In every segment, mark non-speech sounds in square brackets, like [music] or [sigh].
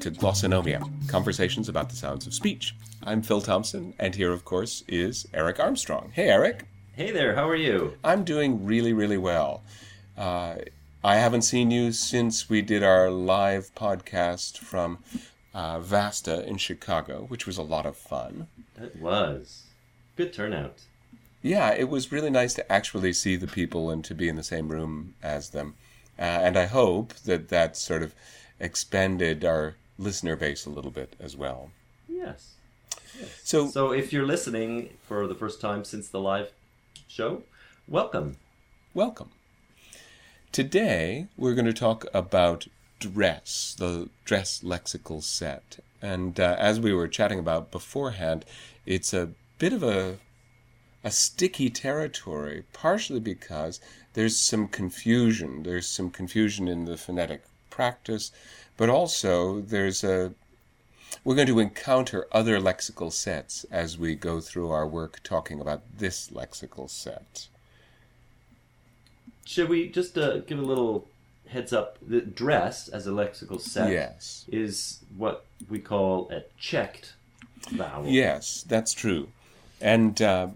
to Glossonomia, conversations about the sounds of speech. I'm Phil Thompson, and here, of course, is Eric Armstrong. Hey, Eric. Hey there, how are you? I'm doing really, really well. Uh, I haven't seen you since we did our live podcast from uh, Vasta in Chicago, which was a lot of fun. It was. Good turnout. Yeah, it was really nice to actually see the people and to be in the same room as them. Uh, and I hope that that sort of expanded our listener base a little bit as well. Yes. yes. So, so if you're listening for the first time since the live show, welcome. Welcome. Today, we're going to talk about dress, the dress lexical set. And uh, as we were chatting about beforehand, it's a bit of a a sticky territory, partially because there's some confusion. There's some confusion in the phonetic practice, but also there's a we're going to encounter other lexical sets as we go through our work talking about this lexical set. Should we just uh, give a little heads up? The dress as a lexical set yes. is what we call a checked vowel. Yes, that's true. And uh,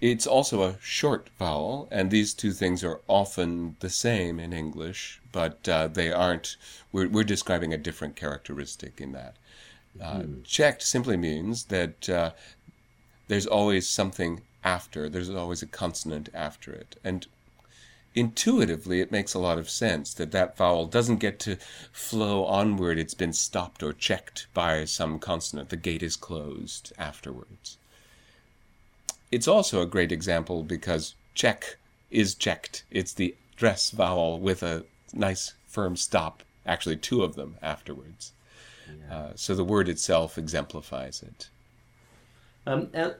it's also a short vowel, and these two things are often the same in English, but uh, they aren't. We're, we're describing a different characteristic in that. Uh, mm. Checked simply means that uh, there's always something after, there's always a consonant after it. And intuitively, it makes a lot of sense that that vowel doesn't get to flow onward, it's been stopped or checked by some consonant. The gate is closed afterwards. It's also a great example because check is checked. It's the dress vowel with a nice firm stop, actually, two of them afterwards. Yeah. Uh, so the word itself exemplifies it. Um, and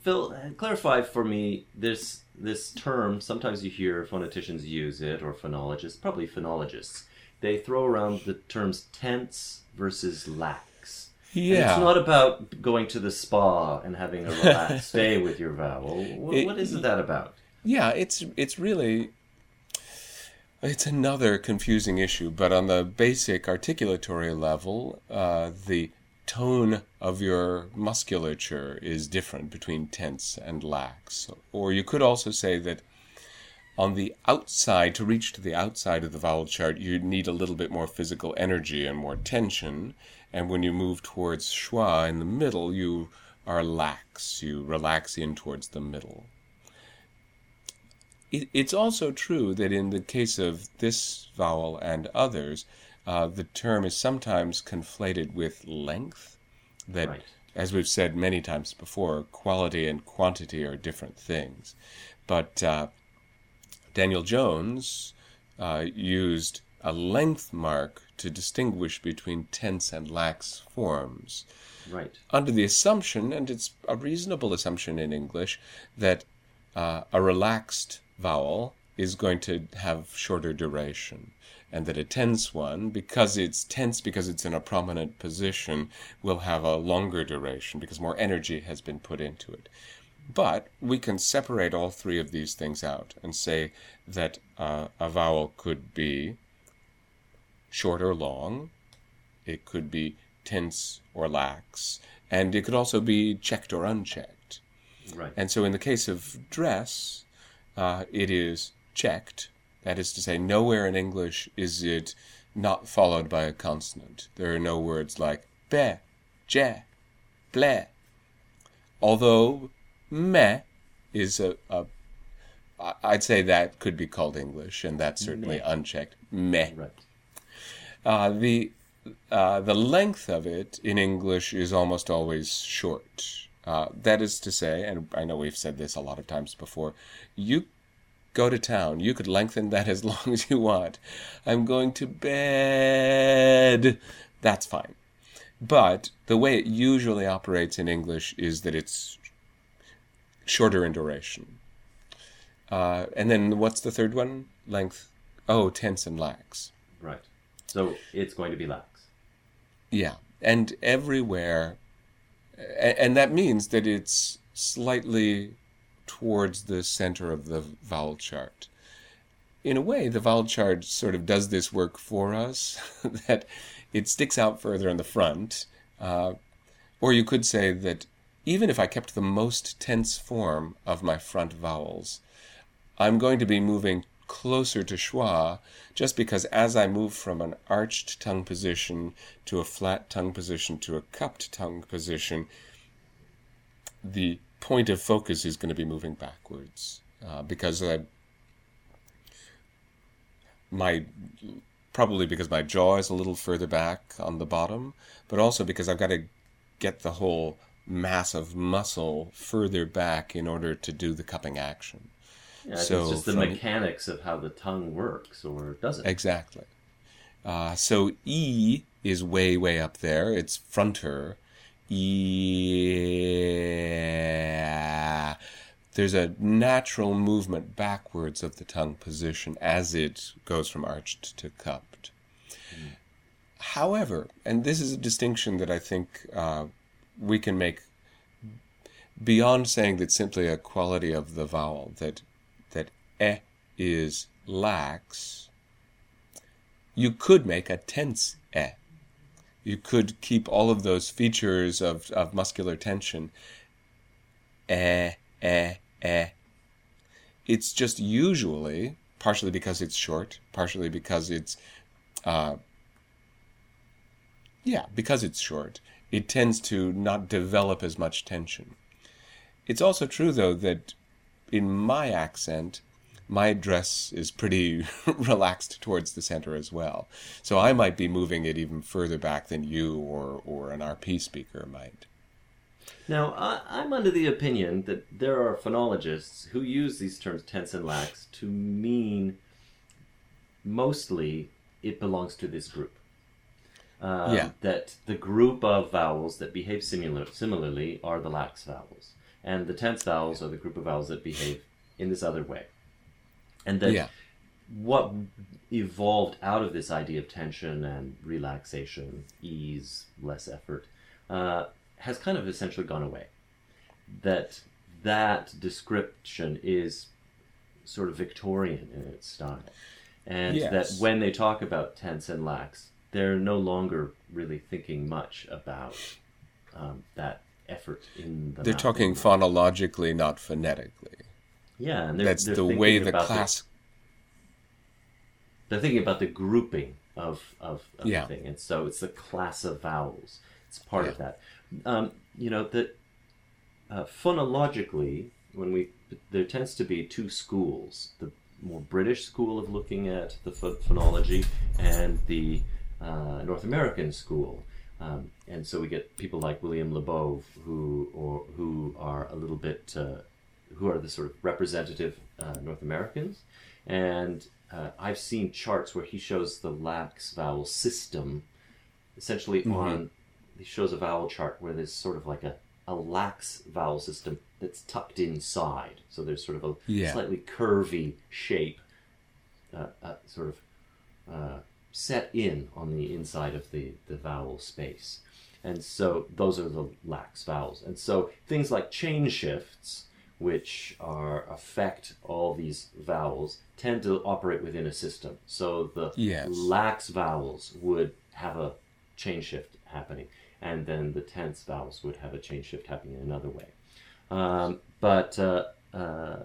Phil, clarify for me this this term. Sometimes you hear phoneticians use it, or phonologists, probably phonologists. They throw around the terms tense versus lax. Yeah. And it's not about going to the spa and having a relaxed [laughs] day with your vowel. What, it, what is that about? Yeah, it's it's really it's another confusing issue, but on the basic articulatory level, uh, the tone of your musculature is different between tense and lax. Or you could also say that on the outside, to reach to the outside of the vowel chart, you need a little bit more physical energy and more tension. And when you move towards schwa in the middle, you are lax. You relax in towards the middle. It's also true that in the case of this vowel and others, uh, the term is sometimes conflated with length. That, right. as we've said many times before, quality and quantity are different things. But uh, Daniel Jones uh, used a length mark to distinguish between tense and lax forms. Right. Under the assumption, and it's a reasonable assumption in English, that uh, a relaxed vowel is going to have shorter duration, and that a tense one, because it's tense because it's in a prominent position, will have a longer duration because more energy has been put into it. But we can separate all three of these things out and say that uh, a vowel could be short or long. It could be tense or lax. And it could also be checked or unchecked. Right. And so in the case of dress, uh, it is checked. That is to say, nowhere in English is it not followed by a consonant. There are no words like be, je, ble. Although me is a, a I'd say that could be called English, and that's certainly me. unchecked. Me. Right. Uh, the uh, the length of it in English is almost always short. Uh, that is to say, and I know we've said this a lot of times before, you go to town. You could lengthen that as [laughs] long as you want. I'm going to bed. That's fine. But the way it usually operates in English is that it's shorter in duration. Uh, and then what's the third one? Length. Oh, tense and lax. Right. So it's going to be lax. Yeah, and everywhere, and that means that it's slightly towards the center of the vowel chart. in a way, the vowel chart sort of does this work for us, [laughs] that it sticks out further in the front. Uh, or you could say that even if I kept the most tense form of my front vowels, I'm going to be moving closer to schwa just because as I move from an arched tongue position to a flat tongue position to a cupped tongue position, the point of focus is going to be moving backwards uh, because I, my probably because my jaw is a little further back on the bottom, but also because I've got to get the whole mass of muscle further back in order to do the cupping action. Yeah, so it's just the mechanics of how the tongue works, or doesn't. Exactly. Uh, so E is way, way up there. It's fronter. Yeah. There's a natural movement backwards of the tongue position as it goes from arched to cupped. Mm. However, and this is a distinction that I think uh, we can make beyond saying that simply a quality of the vowel, that e is lax, you could make a tense e. You could keep all of those features of, of muscular tension. E, e, e. It's just usually, partially because it's short, partially because it's, uh, yeah, because it's short, it tends to not develop as much tension. It's also true, though, that in my accent, my dress is pretty [laughs] relaxed towards the center as well. So I might be moving it even further back than you or, or an RP speaker might. Now, I, am under the opinion that there are phonologists who use these terms tense and lax to mean mostly it belongs to this group. Um, yeah. That the group of vowels that behave similar, similarly are the lax vowels and the tense vowels are the group of vowels that behave in this other way. And that yeah. what evolved out of this idea of tension and relaxation, ease, less effort, uh, has kind of essentially gone away. That that description is sort of Victorian in its style. And yes. that when they talk about tense and lax, they're no longer really thinking much about um, that effort in the. They're talking phonologically, not phonetically. Yeah, and they're, that's they're the way the class. The, they're thinking about the grouping of of, of yeah. thing, and so it's the class of vowels. It's part yeah. of that. Um, you know that uh, phonologically, when we there tends to be two schools: the more British school of looking at the phonology, and the uh, North American school. Um, and so we get people like William Labov who or who are a little bit uh, who are the sort of representative uh, North Americans, and uh, I've seen charts where he shows the lax vowel system, essentially mm-hmm. on he shows a vowel chart where there's sort of like a, a lax vowel system that's tucked inside, so there's sort of a yeah. slightly curvy shape, uh, uh, sort of uh, set in on the inside of the, the vowel space. And so those are the lax vowels. And so things like chain shifts, which are affect all these vowels, tend to operate within a system. So the yes. lax vowels would have a chain shift happening, and then the tense vowels would have a chain shift happening in another way. Um, but uh, uh,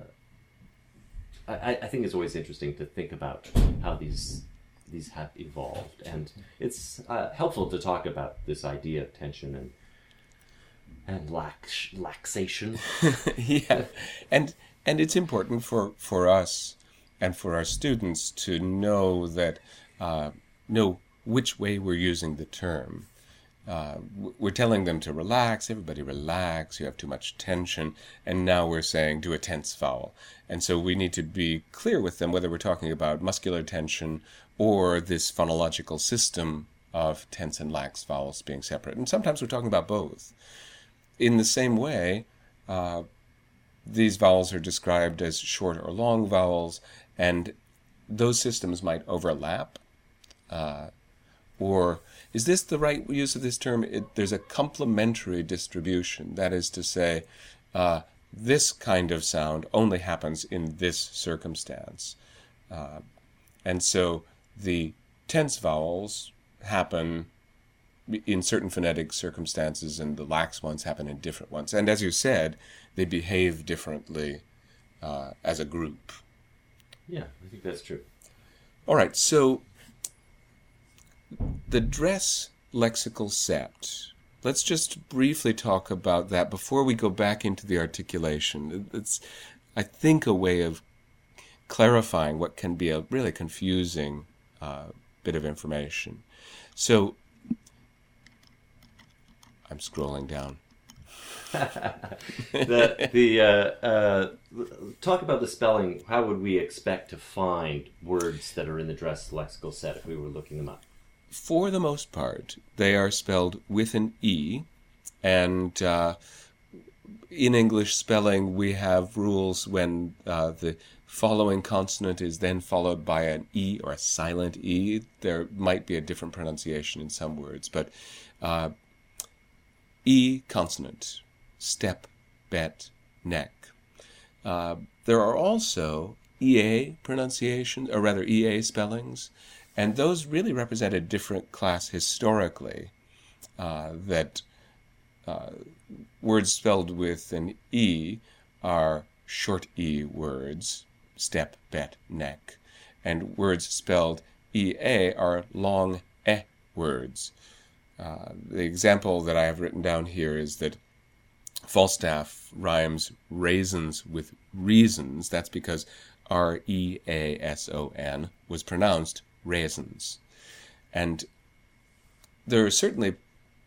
I, I think it's always interesting to think about how these these have evolved, and it's uh, helpful to talk about this idea of tension and and lax laxation. [laughs] yeah, and and it's important for for us and for our students to know that uh, know which way we're using the term. Uh, we're telling them to relax, everybody relax, you have too much tension, and now we're saying do a tense vowel. And so we need to be clear with them whether we're talking about muscular tension or this phonological system of tense and lax vowels being separate. And sometimes we're talking about both. In the same way, uh, these vowels are described as short or long vowels, and those systems might overlap. Uh, or is this the right use of this term? It, there's a complementary distribution. That is to say, uh, this kind of sound only happens in this circumstance Uh, and so the tense vowels happen in certain phonetic circumstances, and the lax ones happen in different ones. And as you said, they behave differently uh, as a group. Yeah, I think that's true. All right, so the dress lexical set. Let's just briefly talk about that before we go back into the articulation. It's, I think, a way of clarifying what can be a really confusing uh, bit of information. So, I'm scrolling down. [laughs] the the uh, uh, talk about the spelling. How would we expect to find words that are in the dress lexical set if we were looking them up? For the most part, they are spelled with an e, and uh, in English spelling, we have rules when uh, the following consonant is then followed by an e or a silent e. There might be a different pronunciation in some words, but uh, e consonant step, bet, neck. Uh, there are also EA pronunciations, or rather EA spellings, and those really represent a different class historically. Uh, that uh, words spelled with an E are short E words, step, bet, neck, and words spelled EA are long E words. Uh, the example that I have written down here is that Falstaff rhymes raisins with reasons. That's because R E A S O N was pronounced raisins. And there are certainly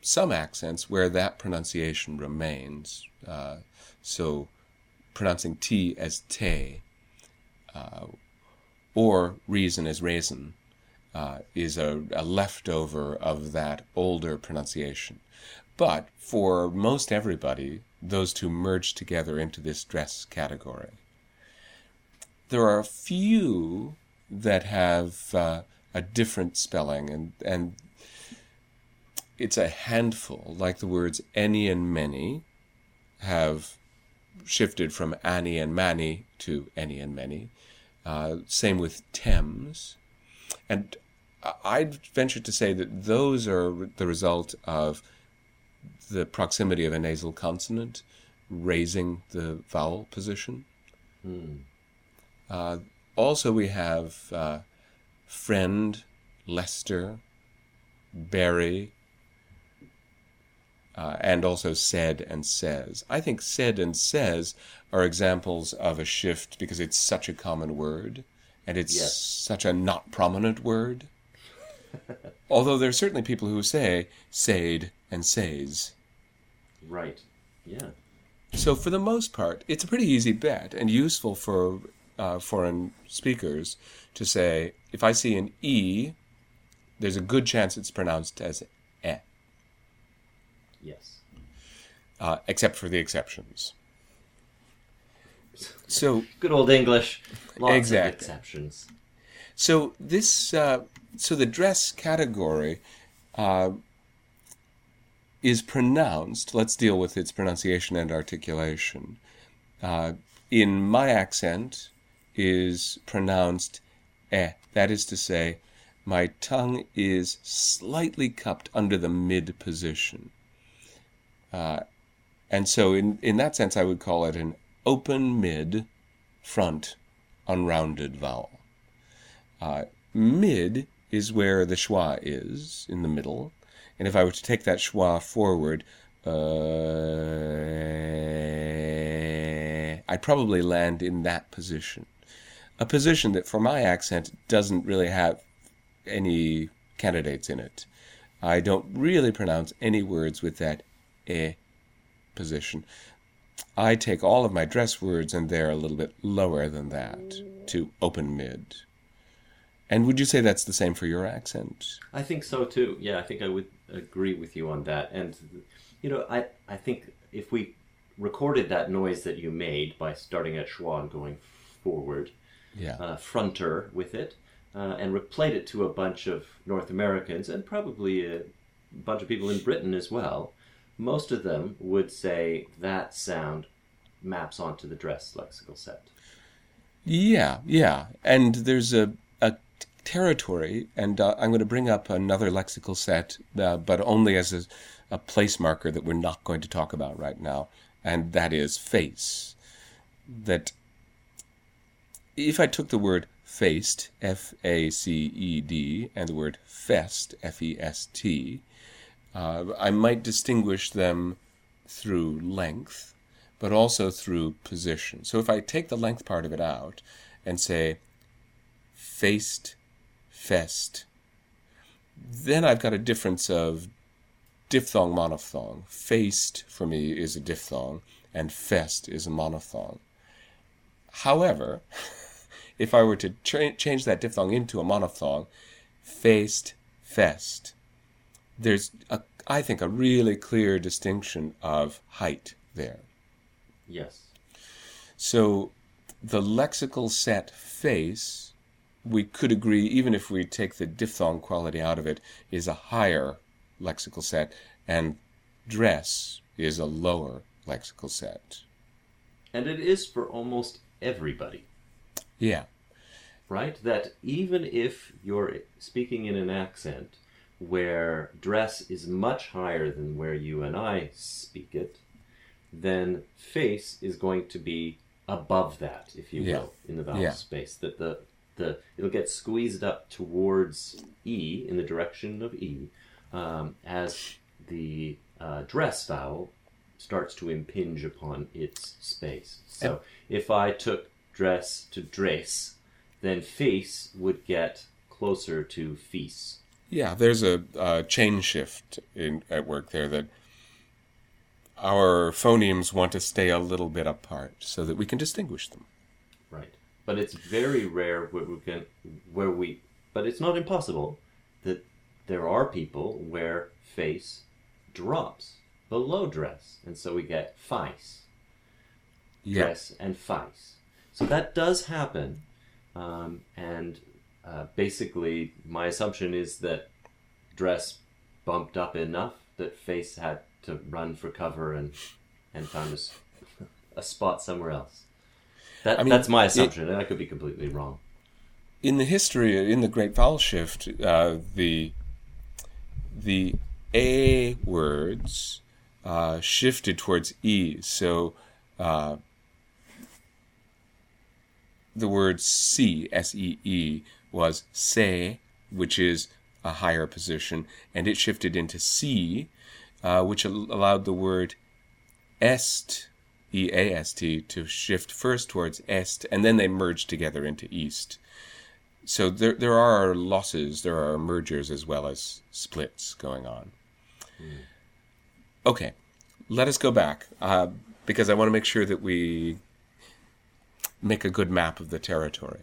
some accents where that pronunciation remains. Uh, so pronouncing T as te uh, or reason as raisin uh, is a, a leftover of that older pronunciation. But for most everybody, those two merge together into this dress category. There are a few that have uh, a different spelling, and, and it's a handful, like the words any and many have shifted from Annie and Manny to any and many. Uh, same with Thames. And I'd venture to say that those are the result of the proximity of a nasal consonant raising the vowel position. Hmm. Uh, also, we have uh, friend, Leicester, bury, uh, and also said and says. I think said and says are examples of a shift because it's such a common word and it's Yes. such a not prominent word. Although there are certainly people who say said and says. Right. Yeah. So for the most part, it's a pretty easy bet and useful for uh, foreign speakers to say if I see an e, there's a good chance it's pronounced as e, Yes. uh, except for the exceptions. [laughs] So Good old English. Lots Exactly. of exceptions. So this, uh, so the dress category uh, is pronounced. Let's deal with its pronunciation and articulation. Uh, in my accent, is pronounced eh. That is to say, my tongue is slightly cupped under the mid position. Uh, and so, in, in that sense, I would call it an open mid front unrounded vowel. Uh, mid is where the schwa is, in the middle. And if I were to take that schwa forward, uh, I'd probably land in that position. A position that, for my accent, doesn't really have any candidates in it. I don't really pronounce any words with that eh position. I take all of my dress words and they're a little bit lower than that to open mid. And would you say that's the same for your accent? I think so too. Yeah, I think I would agree with you on that. And you know, I I think if we recorded that noise that you made by starting at schwa and going forward, Yeah. uh, fronter with it, uh, and replayed it to a bunch of North Americans and probably a bunch of people in Britain as well, most of them would say that sound maps onto the dress lexical set. Yeah, yeah. And there's a, a territory, and uh, I'm going to bring up another lexical set, uh, but only as a, a place marker that we're not going to talk about right now, and that is face. That if I took the word faced, F A C E D, and the word fest, F E S T, uh, I might distinguish them through length, but also through position. So if I take the length part of it out and say faced, fest, then I've got a difference of diphthong, monophthong. Faced for me is a diphthong, and fest is a monophthong. However, [laughs] if I were to tra- change that diphthong into a monophthong, faced, fest, there's, a, I think, a really clear distinction of height there. Yes. So the lexical set face, we could agree, even if we take the diphthong quality out of it, is a higher lexical set, and dress is a lower lexical set. And it is for almost everybody. Yeah. Right? That even if you're speaking in an accent where dress is much higher than where you and I speak it, then face is going to be above that, if you Yeah. will, in the vowel Yeah. space. That the the it'll get squeezed up towards e in the direction of e, um, as the uh, dress vowel starts to impinge upon its space. So if I took dress to dress, then face would get closer to feast. Yeah, there's a, uh chain shift in, at work there that our phonemes want to stay a little bit apart so that we can distinguish them. But it's very rare where we can where we but it's not impossible that there are people where face drops below dress and so we get face Yeah. dress and face so that does happen um, and uh, basically my assumption is that dress bumped up enough that face had to run for cover and and found a spot somewhere else that, I mean, that's my it- assumption and i could be completely wrong in the history in the Great Vowel Shift, uh, the the A words uh, shifted towards E. So uh, the word C S E E was se, which is a higher position, and it shifted into C, uh, which al- allowed the word est E A S T to shift first towards est, and then they merge together into east so there there are losses, there are mergers as well as splits going on. Okay, let us go back uh, because I want to make sure that we make a good map of the territory.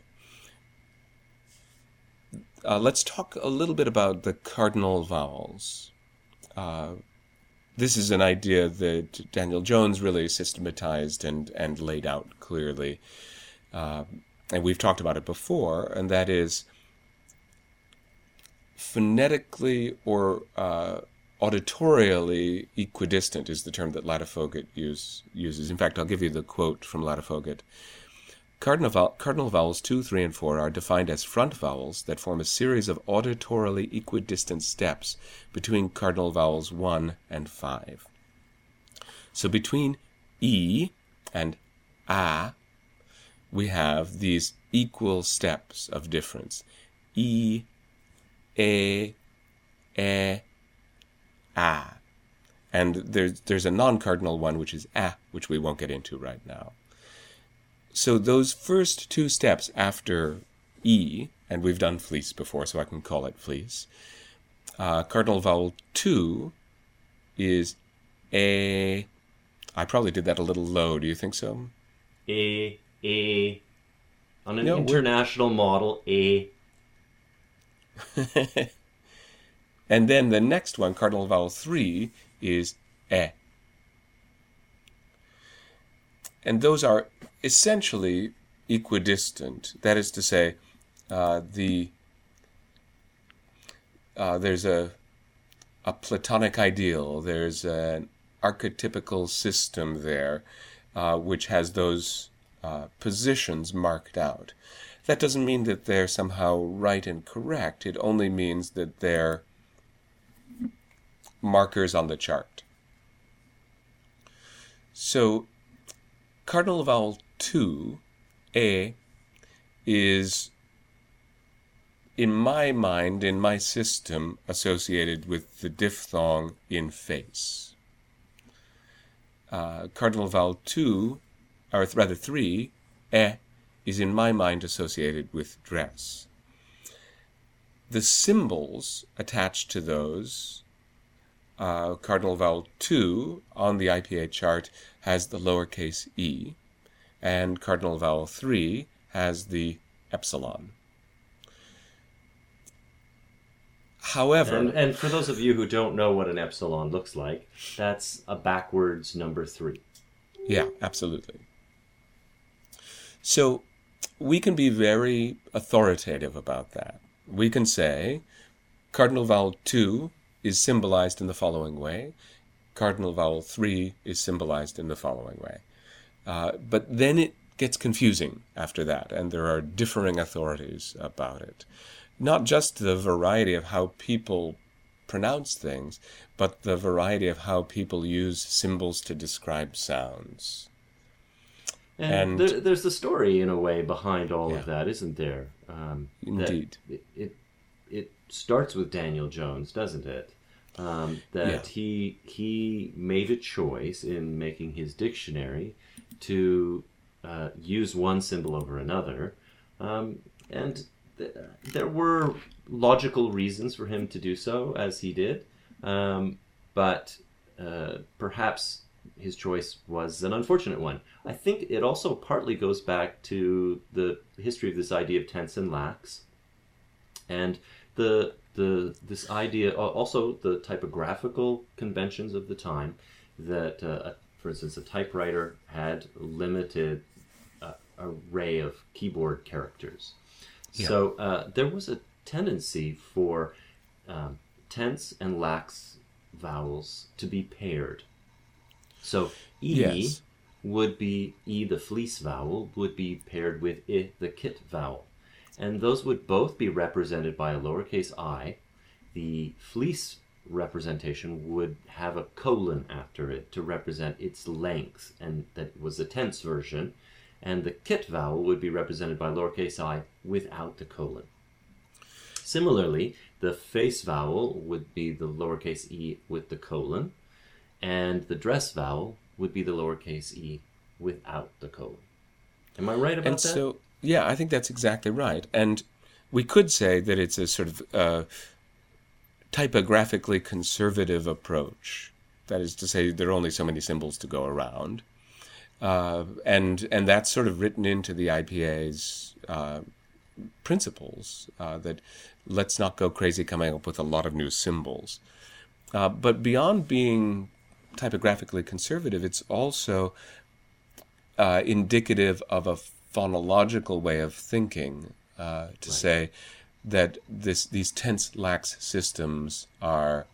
Uh, let's talk a little bit about the cardinal vowels. Uh, this is an idea that Daniel Jones really systematized and, and laid out clearly and we've talked about it before, and that is phonetically or uh, auditorially equidistant is the term that Ladefoged use, uses. In fact, I'll give you the quote from Ladefoged. Cardinal, vowel, cardinal vowels 2, 3, and 4 are defined as front vowels that form a series of auditorily equidistant steps between cardinal vowels 1 and 5. So between E and A, we have these equal steps of difference. E, A, E, A. And there's, there's a non cardinal one, which is A, which we won't get into right now. So those first two steps after E, and we've done fleece before, so I can call it fleece. Uh, cardinal vowel 2 is A. I probably did that a little low. Do you think so? a a on an No, we're- international model a [laughs] And then the next one, cardinal vowel 3, is E. And those are essentially equidistant. That is to say, uh, the uh, there's a a Platonic ideal. There's an archetypical system there, uh, which has those uh, positions marked out. That doesn't mean that they're somehow right and correct. It only means that they're markers on the chart. So, cardinal vowel 2, A, is in my mind, in my system, associated with the diphthong in face. Uh, cardinal vowel 2, or rather 3, e, is in my mind associated with dress. The symbols attached to those, uh, cardinal vowel 2 on the IPA chart has the lowercase e, and cardinal vowel 3 has the epsilon. However, And, and for those of you who don't know what an epsilon looks like, that's a backwards number three. yeah, absolutely. So we can be very authoritative about that. We can say cardinal vowel 2 is symbolized in the following way, cardinal vowel 3 is symbolized in the following way. Uh, but then it gets confusing after that, and there are differing authorities about it. Not just the variety of how people pronounce things, but the variety of how people use symbols to describe sounds. And, And- there, there's a story in a way behind all Yeah. of that, isn't there? Um, Indeed. It, it it starts with Daniel Jones, doesn't it? Um, that Yeah. he he made a choice in making his dictionary to uh, use one symbol over another, um, and th- there were logical reasons for him to do so, as he did. Um, but uh, perhaps his choice was an unfortunate one. I think it also partly goes back to the history of this idea of tense and lax, and the the this idea also the typographical conventions of the time that, uh, for instance, a typewriter had limited uh, array of keyboard characters. Yeah. So uh, there was a tendency for um, tense and lax vowels to be paired. So e Yes. would be e the fleece vowel would be paired with i the kit vowel, and those would both be represented by a lowercase i. The fleece representation would have a colon after it to represent its length, and that was the tense version. And the kit vowel would be represented by lowercase i without the colon. Similarly, the face vowel would be the lowercase e with the colon, and the dress vowel would be the lowercase e without the colon. Am I right about and that? so, yeah, I think that's exactly right. And we could say that it's a sort of uh, typographically conservative approach. That is to say, there are only so many symbols to go around, uh, and and that's sort of written into the IPA's uh, principles uh, that let's not go crazy coming up with a lot of new symbols. Uh, but beyond being typographically conservative, it's also uh, indicative of a phonological way of thinking uh, to say that this these tense lax systems are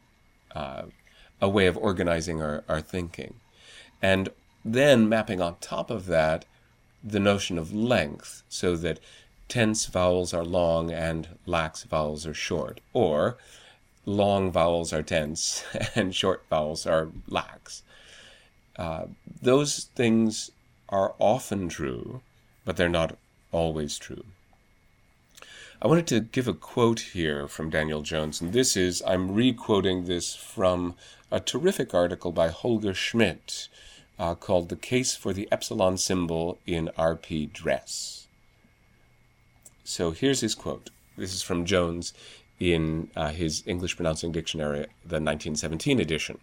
uh, a way of organizing our, our thinking. And then mapping on top of that the notion of length so that tense vowels are long and lax vowels are short, or long vowels are tense [laughs] and short vowels are lax. Uh, those things are often true, but they're not always true. I wanted to give a quote here from Daniel Jones, and this is I'm re quoting this from a terrific article by Holger Schmitt uh, called The Case for the Epsilon Symbol in RP Dress. So here's his quote. This is from Jones in uh, his English Pronouncing Dictionary, the 1917 edition.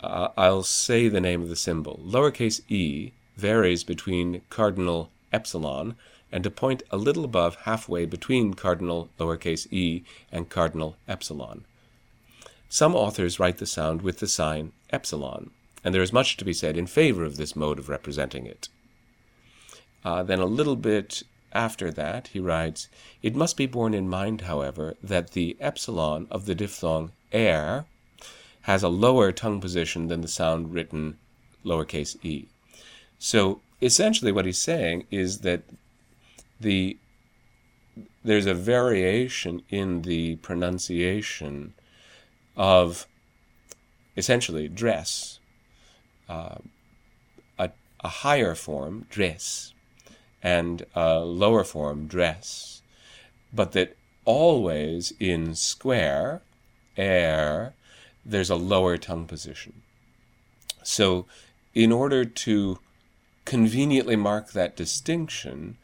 Uh, I'll say the name of the symbol. Lowercase e varies between cardinal epsilon and a point a little above halfway between cardinal lowercase e and cardinal epsilon. Some authors write the sound with the sign epsilon, and there is much to be said in favor of this mode of representing it. Uh, then a little bit after that, he writes, It must be borne in mind, however, that the epsilon of the diphthong air has a lower tongue position than the sound written lowercase e. So essentially what he's saying is that the there's a variation in the pronunciation of essentially dress, uh, a, a higher form, dress, and a lower form, dress, but that always in square, air, there's a lower tongue position. So, in order to conveniently mark that distinction,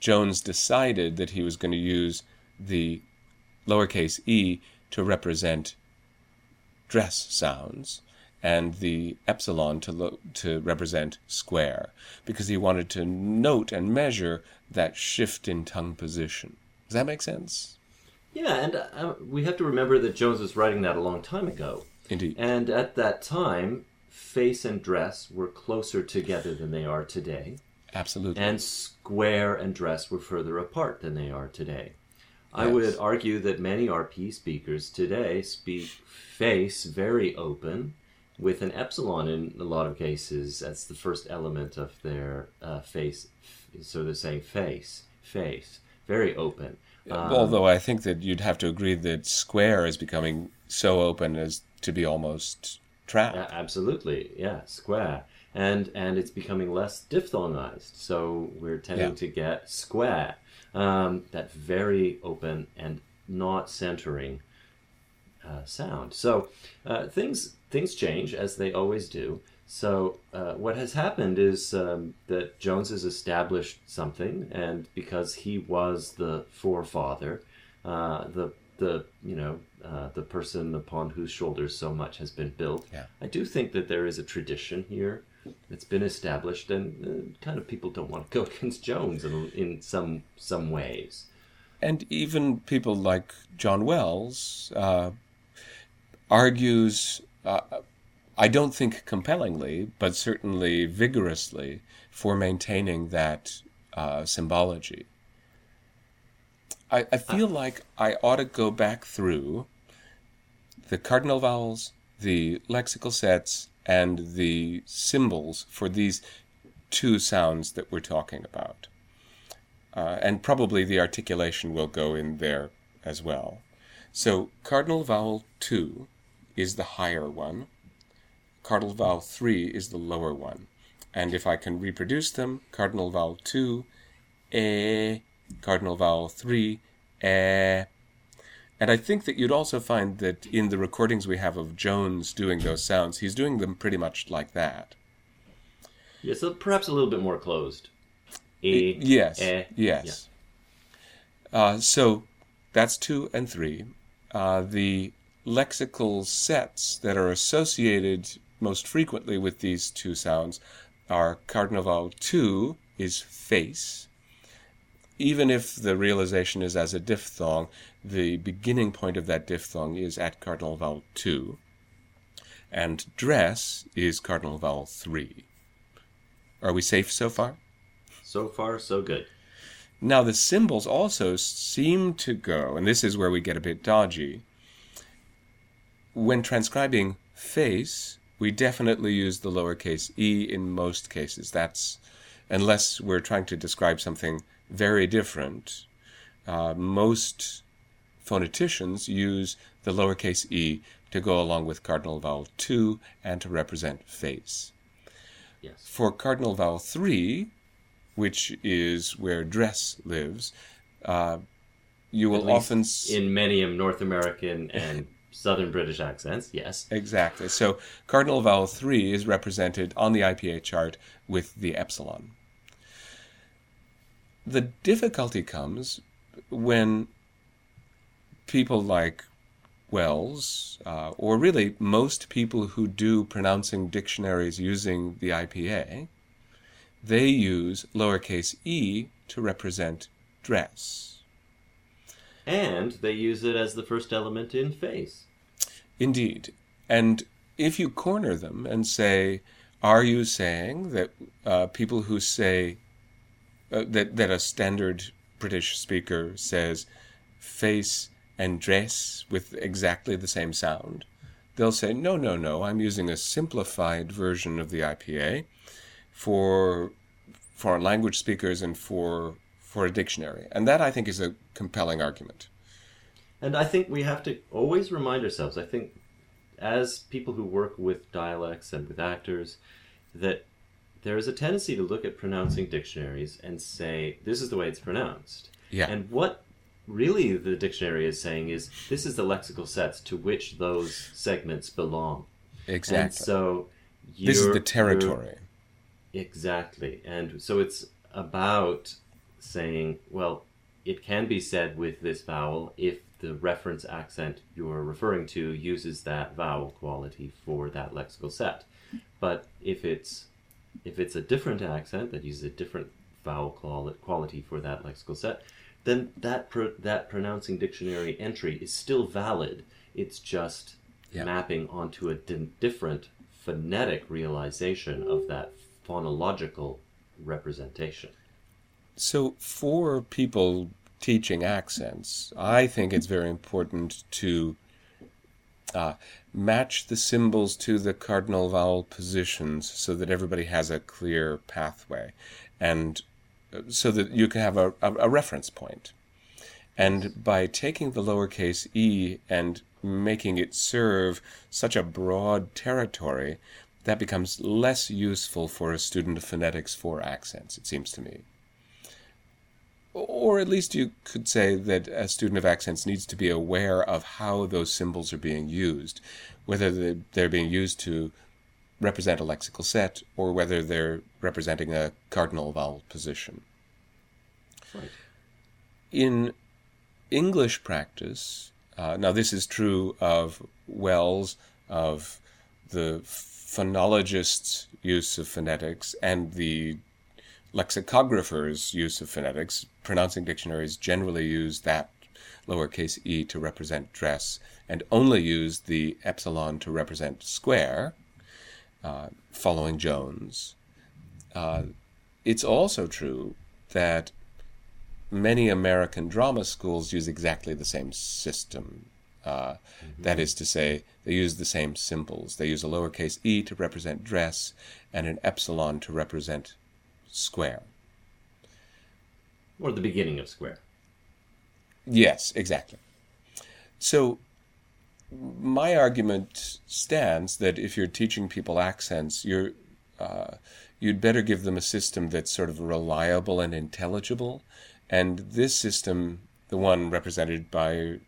Jones decided that he was going to use the lowercase e to represent dress sounds and the epsilon to, lo- to represent square because he wanted to note and measure that shift in tongue position. Does that make sense? Yeah, and uh, we have to remember that Jones was writing that a long time ago. Indeed. And at that time, face and dress were closer together than they are today. Absolutely. And square and dress were further apart than they are today. I would argue that many RP speakers today speak face very open with an epsilon in a lot of cases. That's the first element of their uh, face. So they're saying face, face, very open. Um, Although I think that you'd have to agree that square is becoming so open as to be almost trapped. A- absolutely, yeah, square, and and it's becoming less diphthongized. So we're tending Yeah. to get square, um, that very open and not centering uh, sound. So uh, things things change as they always do. So uh, what has happened is um, that Jones has established something, and because he was the forefather, uh, the the you know uh, the person upon whose shoulders so much has been built. Yeah. I do think that there is a tradition here that's been established, and uh, kind of people don't want to go [laughs] against Jones in, in some some ways. And even people like John Wells uh, argues, uh, I don't think compellingly, but certainly vigorously, for maintaining that uh, symbology. I, I feel like I ought to go back through the cardinal vowels, the lexical sets, and the symbols for these two sounds that we're talking about. Uh, and probably the articulation will go in there as well. So, cardinal vowel 2 is the higher one, cardinal vowel 3 is the lower one. And if I can reproduce them, cardinal vowel 2, eh, cardinal vowel 3, eh. And I think that you'd also find that in the recordings we have of Jones doing those sounds, he's doing them pretty much like that. Yeah, so perhaps a little bit more closed. A, Yes. eh, yes. Uh, so that's two and three. Uh, the lexical sets that are associated most frequently with these two sounds are cardinal vowel two is face. Even if the realization is as a diphthong, the beginning point of that diphthong is at cardinal vowel two. And dress is cardinal vowel three. Are we safe so far? So far, so good. Now, the symbols also seem to go, and this is where we get a bit dodgy. When transcribing face, we definitely use the lowercase e in most cases. That's unless we're trying to describe something very different. Uh, most phoneticians use the lowercase e to go along with cardinal vowel 2 and to represent face. Yes. For cardinal vowel 3, which is where dress lives, uh, you At will often. S- in many of North American and [laughs] Southern British accents, yes. exactly. So cardinal vowel 3 is represented on the IPA chart with the epsilon. The difficulty comes when people like Wells, uh, or really most people who do pronouncing dictionaries using the IPA, they use lowercase e to represent dress. And they use it as the first element in face. Indeed. And if you corner them and say, are you saying that uh, people who say uh, that, that a standard British speaker says face and dress with exactly the same sound? They'll say, no, no, no, I'm using a simplified version of the IPA for foreign language speakers and for for a dictionary. And that I think is a compelling argument. And I think we have to always remind ourselves, I think as people who work with dialects and with actors, that there is a tendency to look at pronouncing dictionaries and say, this is the way it's pronounced. Yeah. And what really the dictionary is saying is, this is the lexical sets to which those segments belong. Exactly. And so this is the territory. Exactly. And so it's about saying, well, it can be said with this vowel if the reference accent you're referring to uses that vowel quality for that lexical set. But if it's if it's a different accent that uses a different vowel quality for that lexical set, then that pro- that pronouncing dictionary entry is still valid. It's just Yeah. mapping onto a di- different phonetic realization of that phonological representation. So, for people teaching accents, I think it's very important to uh, match the symbols to the cardinal vowel positions so that everybody has a clear pathway and uh, so that you can have a, a, a reference point. And by taking the lowercase e and making it serve such a broad territory, that becomes less useful for a student of phonetics for accents, it seems to me. Or at least you could say that a student of accents needs to be aware of how those symbols are being used, whether they- they're being used to represent a lexical set or whether they're representing a cardinal vowel position. Right. In English practice, uh, now this is true of Wells, of the phonologist's use of phonetics, and the lexicographer's use of phonetics. Pronouncing dictionaries generally use that lowercase e to represent dress and only use the epsilon to represent square, uh, following Jones. Uh, it's also true that many American drama schools use exactly the same system. Uh, that is to say, they use the same symbols. They use a lowercase e to represent dress and an epsilon to represent square. Or the beginning of square. Yes, exactly. So, my argument stands that if you're teaching people accents, you're uh, you'd better give them a system that's sort of reliable and intelligible. And this system, the one represented by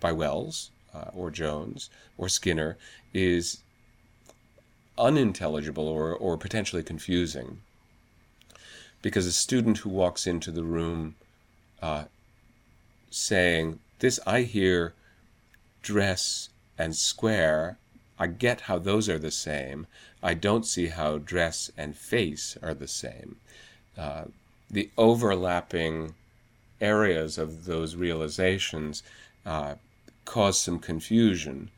by Wells uh, or Jones or Skinner, is unintelligible or, or potentially confusing. Because a student who walks into the room uh, saying, This I hear dress and square, I get how those are the same. I don't see how dress and face are the same. Uh, the overlapping areas of those realizations uh, cause some confusion.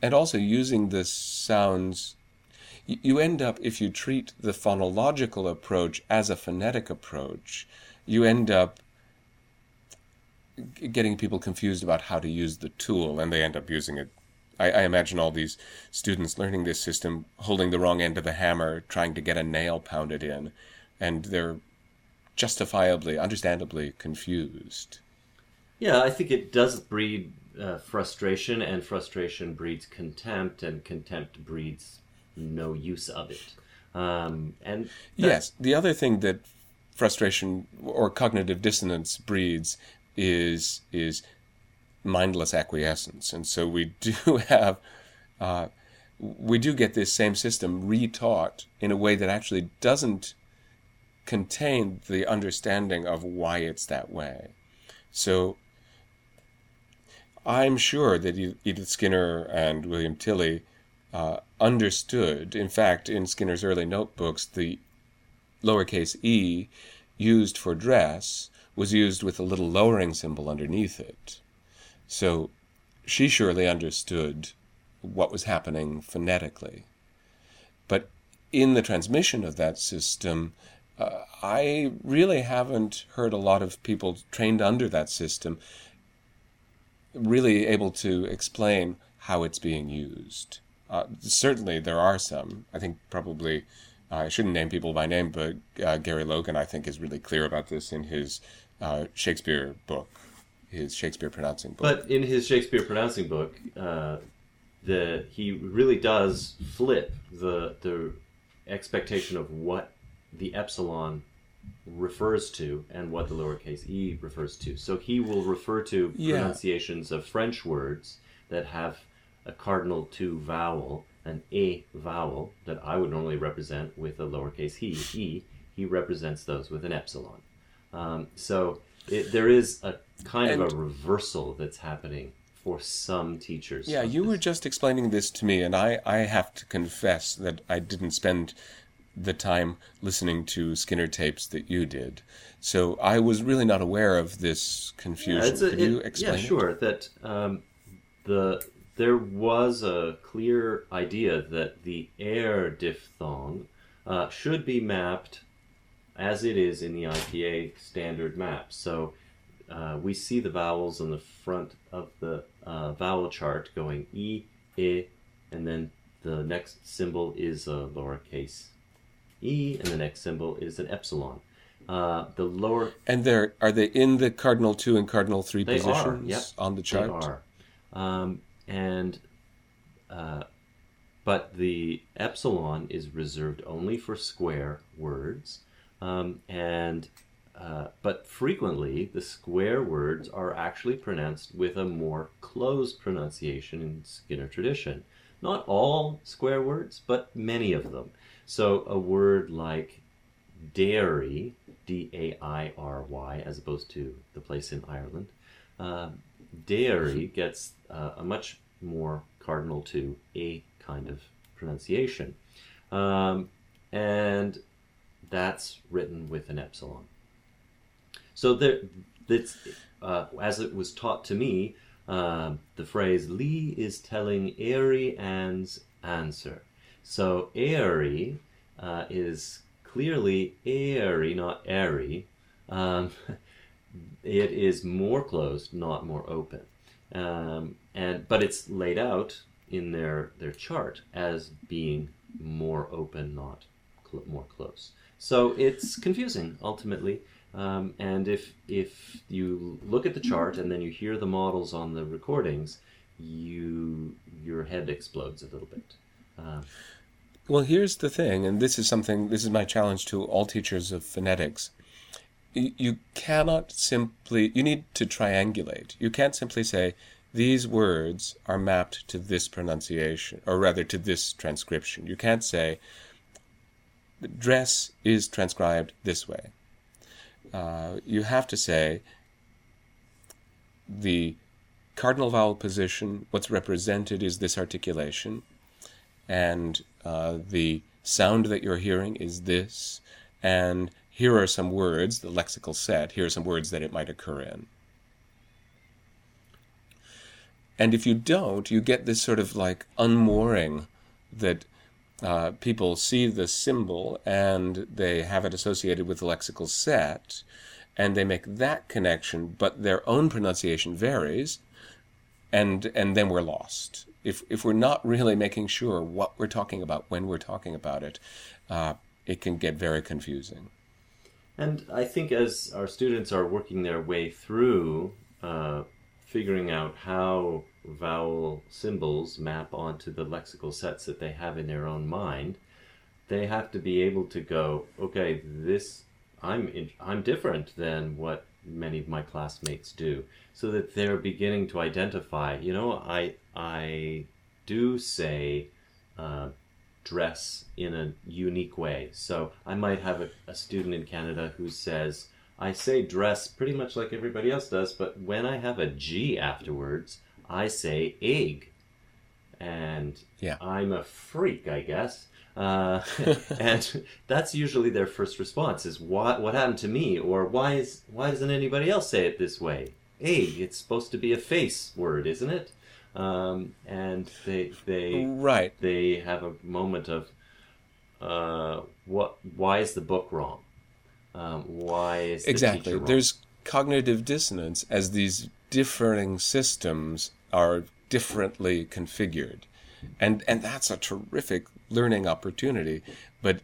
And also, using the sounds, you end up, if you treat the phonological approach as a phonetic approach, you end up getting people confused about how to use the tool, and they end up using it. I, I imagine all these students learning this system holding the wrong end of the hammer, trying to get a nail pounded in, and they're justifiably, understandably confused. Yeah, I think it does breed uh, frustration, and frustration breeds contempt, and contempt breeds no use of it. Um, and Yes, the other thing that frustration or cognitive dissonance breeds is is mindless acquiescence, and so we do [laughs] have uh, we do get this same system retaught in a way that actually doesn't contain the understanding of why it's that way. So I'm sure that Edith Skinner and William Tilley uh, understood. In fact, in Skinner's early notebooks, the lowercase e used for dress was used with a little lowering symbol underneath it. So she surely understood what was happening phonetically. But in the transmission of that system, uh, I really haven't heard a lot of people trained under that system really able to explain how it's being used. Uh, certainly, there are some. I think probably I shouldn't name people by name, but uh, Gary Logan, I think, is really clear about this in his uh, Shakespeare book, his Shakespeare pronouncing book. But in his Shakespeare pronouncing book, uh, the he really does flip the the expectation of what the epsilon refers to and what the lowercase e refers to. So he will refer to Yeah. pronunciations of French words that have a cardinal two vowel, an a vowel that I would normally represent with a lowercase he, e. He represents those with an epsilon. Um, so it, there is a kind of a reversal that's happening for some teachers. Yeah, you were just explaining this to me, and I, I have to confess that I didn't spend the time listening to Skinner tapes that you did. So I was really not aware of this confusion. Yeah, a- Could you explain? Yeah, it? sure. That um, the there was a clear idea that the air diphthong uh, should be mapped as it is in the IPA standard map. So uh, we see the vowels on the front of the uh, vowel chart going e, i, and then the next symbol is a lowercase e, and the next symbol is an epsilon. Uh, the lower And there are they in the cardinal two and cardinal three They are, positions yep. on the chart? They are. Um, and uh, but the epsilon is reserved only for square words, um, and uh, but frequently the square words are actually pronounced with a more closed pronunciation in Skinner tradition. Not all square words, but many of them. So a word like dairy, D A I R Y, as opposed to the place in Ireland, um, dairy gets uh, a much more cardinal to a kind of pronunciation. Um, and that's written with an epsilon. So there, that's, uh, as it was taught to me, um, the phrase Lee is telling Airy Ann's answer. So airy uh, is clearly airy, not airy. Um, [laughs] it is more closed, not more open. Um, and but it's laid out in their their chart as being more open, not cl- more close. So it's confusing ultimately. Um, and if if you look at the chart and then you hear the models on the recordings, you your head explodes a little bit. Um, Well, here's the thing, and this is something, this is my challenge to all teachers of phonetics. You, cannot simply, you need to triangulate. You can't simply say, these words are mapped to this pronunciation, or rather to this transcription. You can't say, dress is transcribed this way. Uh, you have to say, the cardinal vowel position, what's represented is this articulation and uh, the sound that you're hearing is this, and here are some words, the lexical set, here are some words that it might occur in. And if you don't, you get this sort of like unmooring that uh, people see the symbol and they have it associated with the lexical set, and they make that connection, but their own pronunciation varies, and and then we're lost. If if we're not really making sure what we're talking about when we're talking about it, uh, it can get very confusing. And I think as our students are working their way through uh, figuring out how vowel symbols map onto the lexical sets that they have in their own mind, they have to be able to go, okay, this I'm in, I'm different than what many of my classmates do, so that they're beginning to identify. You know, I I do say. Uh, dress in a unique way. So I might have a, a student in Canada who says, I say dress pretty much like everybody else does, but when I have a G afterwards, I say egg. And Yeah. I'm a freak, I guess. Uh, [laughs] and that's usually their first response is what what happened to me or why is why doesn't anybody else say it this way egg it's supposed to be a face word isn't it um, and they they Right. they have a moment of uh, what why is the book wrong um, why is the Exactly. There's cognitive dissonance as these differing systems are differently configured. And and that's a terrific learning opportunity, but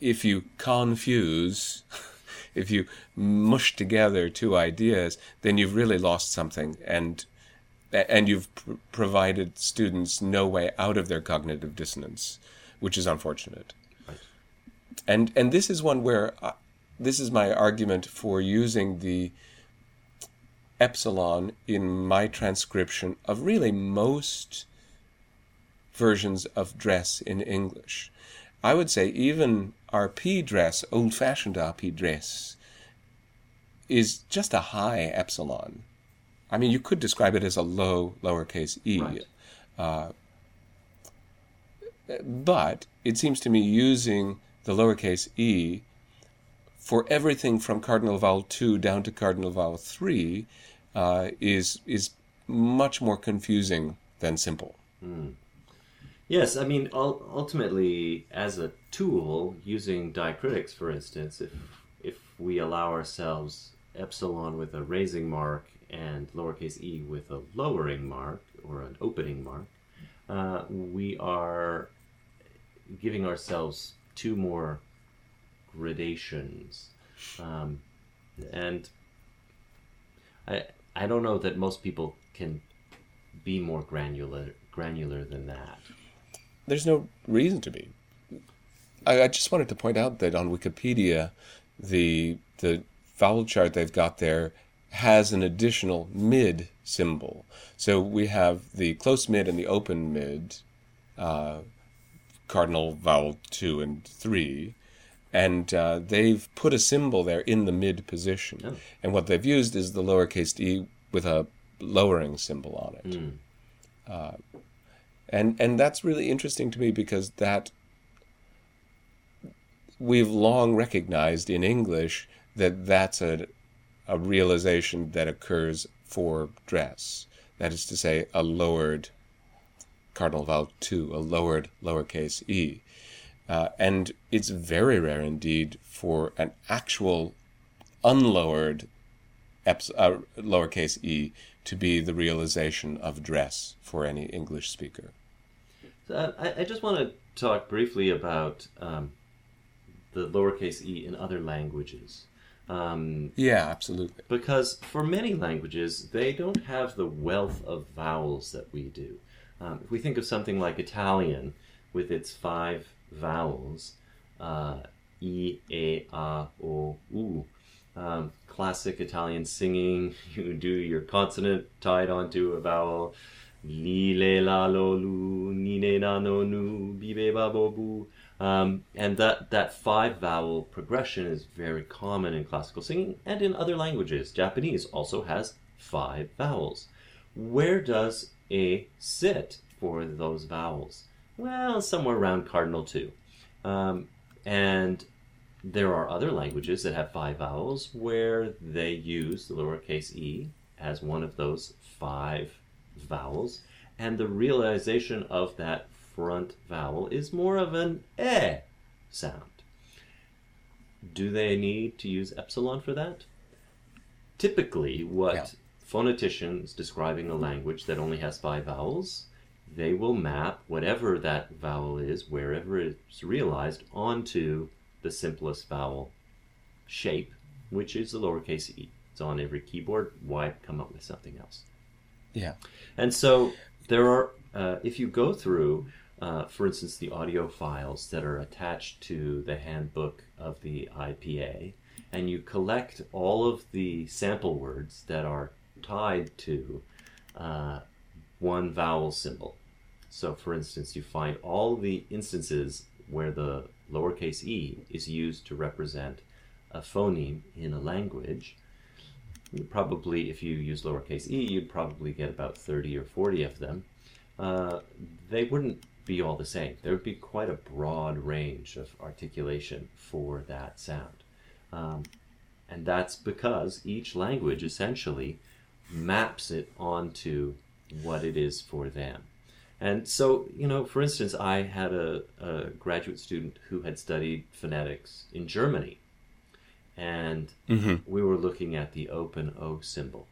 if you confuse, [laughs] if you mush together two ideas, then you've really lost something, and and you've pr- provided students no way out of their cognitive dissonance, which is unfortunate. Right. And and this is one where uh, this is my argument for using the epsilon in my transcription of really most versions of dress in English. I would say even RP dress, old fashioned RP dress, is just a high epsilon. I mean, you could describe it as a low lowercase e. Right. Uh, but it seems to me using the lowercase e for everything from cardinal vowel 2 down to cardinal vowel 3 uh, is is much more confusing than simple. Yes, I mean, ultimately, as a tool, using diacritics, for instance, if if we allow ourselves epsilon with a raising mark and lowercase e with a lowering mark or an opening mark, uh, we are giving ourselves two more gradations, um, and I I don't know that most people can be more granular granular than that. There's no reason to be. I, I just wanted to point out that on Wikipedia, the the vowel chart they've got there has an additional mid symbol. So we have the close mid and the open mid, uh, cardinal vowel two and three, and uh, they've put a symbol there in the mid position. Oh. And what they've used is the lowercase d with a lowering symbol on it. Uh, and and that's really interesting to me because that we've long recognized in English that that's a a realization that occurs for dress. That is to say, a lowered cardinal vowel two, a lowered lowercase e. Uh, and it's very rare indeed for an actual unlowered eps- uh, lowercase e to be the realization of dress for any English speaker. So, uh, I, I just want to talk briefly about um, the lowercase e in other languages. Um, Yeah, absolutely. because for many languages, they don't have the wealth of vowels that we do. Um, if we think of something like Italian with its five vowels, uh, e, e, a, o, u, um, classic Italian singing, [laughs] you do your consonant tied onto a vowel, li, le, la, lo, lu, ni, ne, na, no, nu, bi, be, ba, bo, bu. Um, and that, that five vowel progression is very common in classical singing and in other languages. Japanese also has five vowels. Where does a sit for those vowels? Well, somewhere around cardinal two. Um, and there are other languages that have five vowels where they use the lowercase e as one of those five vowels, and the realization of that front vowel is more of an eh sound. Do they need to use epsilon for that? Typically, what Yeah. phoneticians describing a language that only has five vowels, they will map whatever that vowel is, wherever it's realized, onto the simplest vowel shape, which is the lowercase e. It's on every keyboard. Why come up with something else? Yeah. And so there are, uh, if you go through, uh, for instance, the audio files that are attached to the handbook of the IPA, and you collect all of the sample words that are tied to uh, one vowel symbol. So, for instance, you find all the instances where the lowercase e is used to represent a phoneme in a language. You probably, if you use lowercase e, you'd probably get about 30 or 40 of them. Uh, they wouldn't be all the same. There would be quite a broad range of articulation for that sound. Um, and that's because each language essentially maps it onto what it is for them. And so, you know, for instance, I had a, a graduate student who had studied phonetics in Germany. And we were looking at the open O symbol.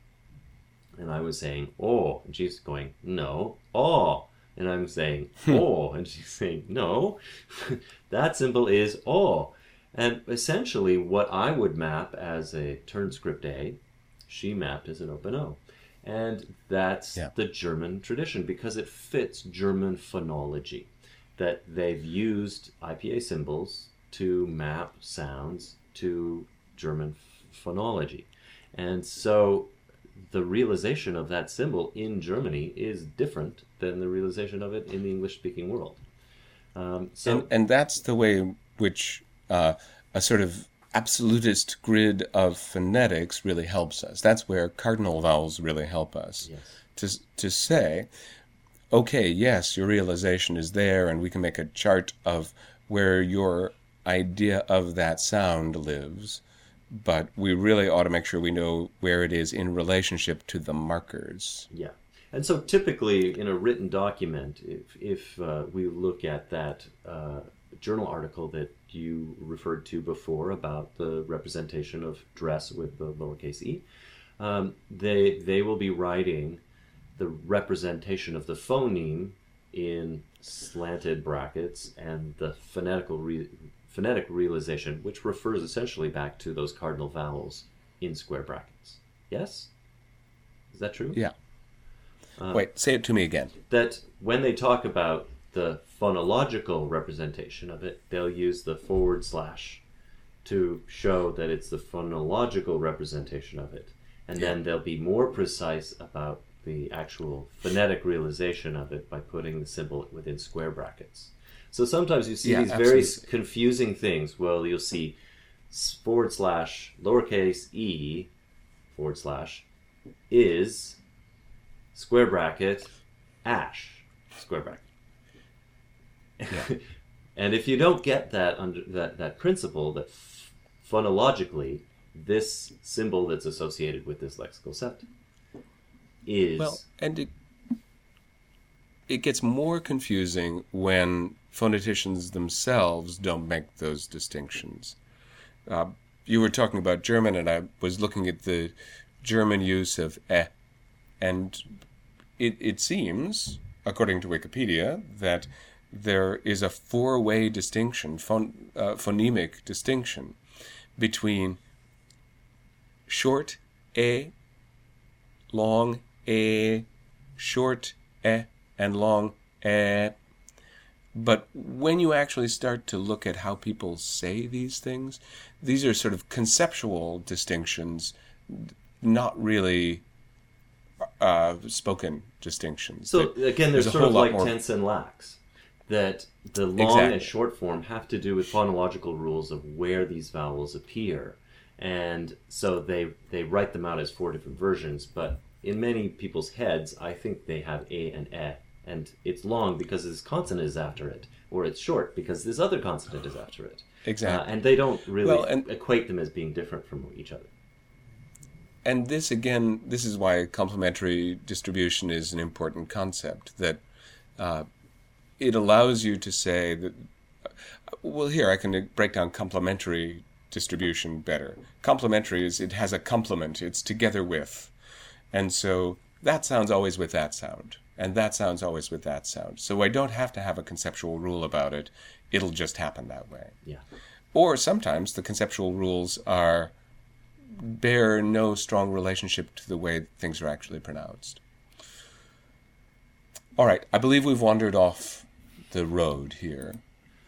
And I was saying, oh. And she's going, no, oh. And I'm saying, [laughs] oh. And she's saying, no, [laughs] that symbol is oh. And essentially, what I would map as a turn script A, she mapped as an open O. And that's Yeah. the German tradition because it fits German phonology. That they've used IPA symbols to map sounds to German phonology. And so the realization of that symbol in Germany is different than the realization of it in the English speaking world. Um, so, and, and that's the way in which uh, a sort of absolutist grid of phonetics really helps us. That's where cardinal vowels really help us. Yes. To, to say, okay, yes, your realization is there, and we can make a chart of where your idea of that sound lives, but we really ought to make sure we know where it is in relationship to the markers. Yeah. And so typically in a written document, if, if uh, we look at that uh, journal article that you referred to before about the representation of dress with the lowercase e, um, they, they will be writing the representation of the phoneme in slanted brackets and the phonetical re- phonetic realization, which refers essentially back to those cardinal vowels in square brackets. Yes? Is that true? Yeah. Uh, Wait, say it to me again. that when they talk about the phonological representation of it, they'll use the forward slash to show that it's the phonological representation of it. And then they'll be more precise about the actual phonetic realization of it by putting the symbol within square brackets. So sometimes you see Yeah, these very confusing things. Well, you'll see forward slash lowercase e forward slash is square bracket ash square bracket. [laughs] and if you don't get that under that, that principle that f- phonologically this symbol that's associated with this lexical set is Well, and it it gets more confusing when phoneticians themselves don't make those distinctions. Uh, you were talking about German, and I was looking at the German use of eh, and it it seems, according to Wikipedia, that there is a four-way distinction, phon, uh, phonemic distinction, between short a long a, short e, and long e. But when you actually start to look at how people say these things, these are sort of conceptual distinctions, not really uh, spoken distinctions. So That- again, there's, a sort of like more- tense and lax. That the long Exactly. and short form have to do with phonological rules of where these vowels appear, and so they they write them out as four different versions. But in many people's heads, I think they have a and e, and it's long because this consonant is after it, or it's short because this other consonant is after it. Exactly. Uh, and they don't really Well, and- equate them as being different from each other. and this again, this is why complementary distribution is an important concept. That uh, it allows you to say that. Well, here I can break down complementary distribution better. Complementary is it has a complement. It's together with, and so that sounds always with that sound, and that sounds always with that sound. So I don't have to have a conceptual rule about it. It'll just happen that way. Yeah. Or sometimes the conceptual rules are bear no strong relationship to the way things are actually pronounced. All right, I believe we've wandered off the road here,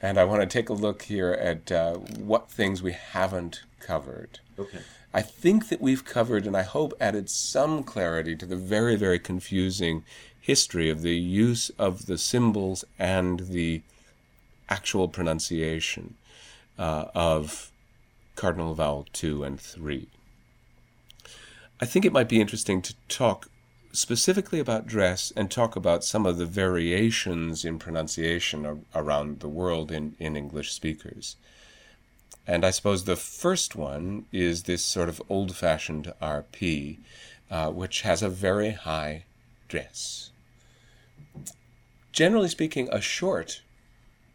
and I want to take a look here at uh, what things we haven't covered. Okay. I think that we've covered, and I hope added some clarity to the very, very confusing history of the use of the symbols and the actual pronunciation uh, of cardinal vowel 2 and 3. I think it might be interesting to talk specifically about dress and talk about some of the variations in pronunciation a- around the world in, in English speakers. And I suppose the first one is this sort of old fashioned RP, uh, which has a very high dress. Generally speaking, a short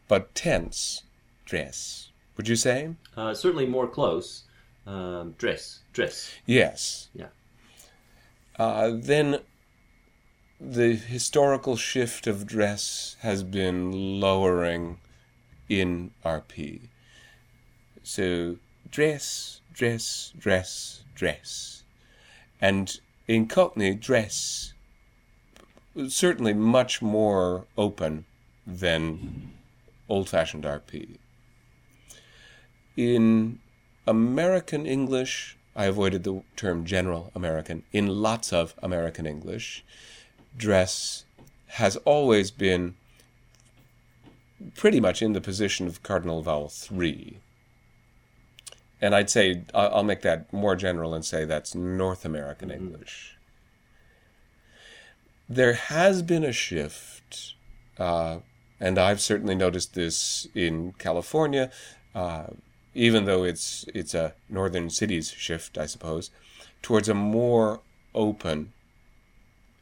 but tense dress. Would you say? Uh, certainly more close. Um, dress. Dress. Yes. Yeah. Uh, then the historical shift of dress has been lowering in RP. So dress, dress, dress, dress. And in Cockney, dress certainly much more open than old fashioned RP. In American English, I avoided the term general American. In lots of American English, dress has always been pretty much in the position of cardinal vowel 3. And I'd say, I'll make that more general and say that's North American mm-hmm. English. There has been a shift, uh, and I've certainly noticed this in California, uh, even though it's it's a northern cities shift, I suppose, towards a more open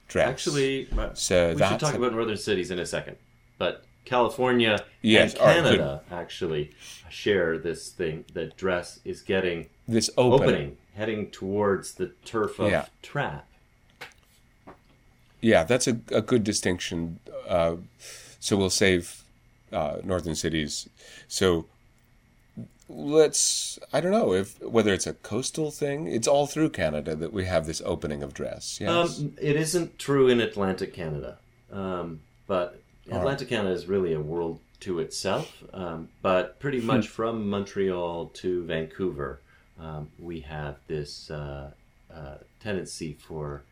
dress. Actually, so we should talk a, about northern cities in a second, but California yes, and Canada actually share this thing that dress is getting this opening, opening heading towards the turf of yeah. trap. Yeah, that's a, a good distinction. Uh, so we'll save uh, northern cities. So let's I don't know if whether it's a coastal thing. It's all through Canada that we have this opening of dress. Yes, um, it isn't true in Atlantic Canada, um, but Atlantic Canada is really a world to itself. Um, but pretty hmm. much from Montreal to Vancouver, um, we have this uh, uh, tendency for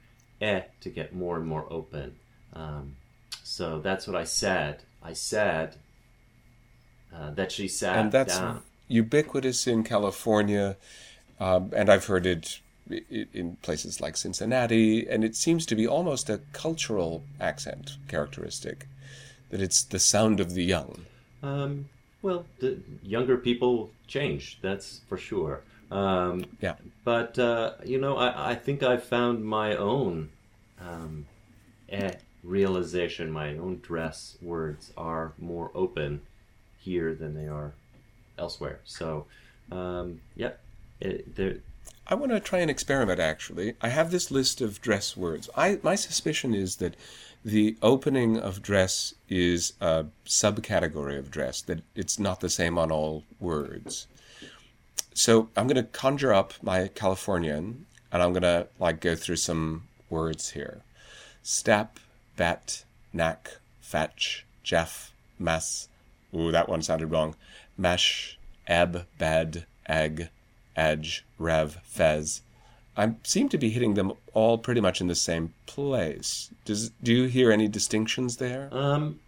eh to get more and more open. Um, so that's what I said. I said uh, that she sat and that's down. ubiquitous in California, um, and I've heard it in places like Cincinnati, and it seems to be almost a cultural accent characteristic that it's the sound of the young. Um, well, the younger people change, that's for sure. Um, yeah. But, uh, you know, I, I think I've found my own um, eh, realization, my own dress words are more open here than they are elsewhere. So, um, yeah, it, I want to try an experiment actually. I have this list of dress words. I my suspicion is that the opening of dress is a subcategory of dress, that it's not the same on all words. So I'm going to conjure up my Californian and I'm going to like go through some words here. Step, bet, knack, fetch, jeff, mess. Ooh, that one sounded wrong. Mesh, ebb, bed, egg, edge, rev, fez, I seem to be hitting them all pretty much in the same place. Does do you hear any distinctions there? Um,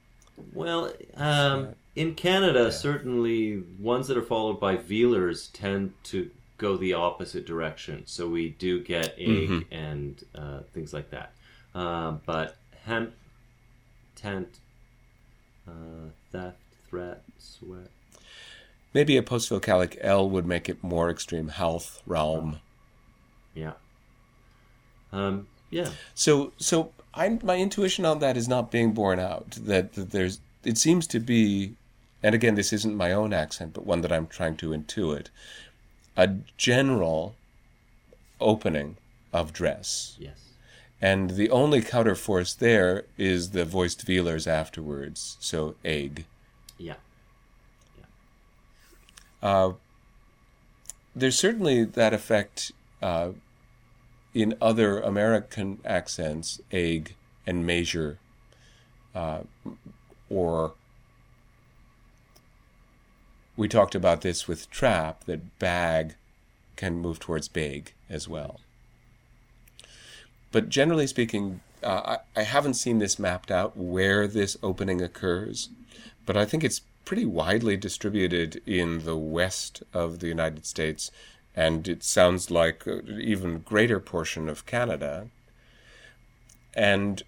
well, um, in Canada, yeah. certainly ones that are followed by velars tend to go the opposite direction. So we do get egg mm-hmm. and uh, things like that. Uh, but hemp, tent, uh, theft, threat, sweat. Maybe a postvocalic L would make it more extreme. Health, realm. Yeah. Um, yeah. So so I my intuition on that is not being borne out. That, that there's it seems to be, and again this isn't my own accent, but one that I'm trying to intuit, a general opening of dress. Yes. And the only counterforce there is the voiced velars afterwards. So egg. Yeah. Yeah. Uh, there's certainly that effect uh, in other American accents, egg and measure, uh, or we talked about this with trap that bag can move towards big as well. But generally speaking, uh, I, I haven't seen this mapped out where this opening occurs, but I think it's pretty widely distributed in the west of the United States and it sounds like an even greater portion of Canada. And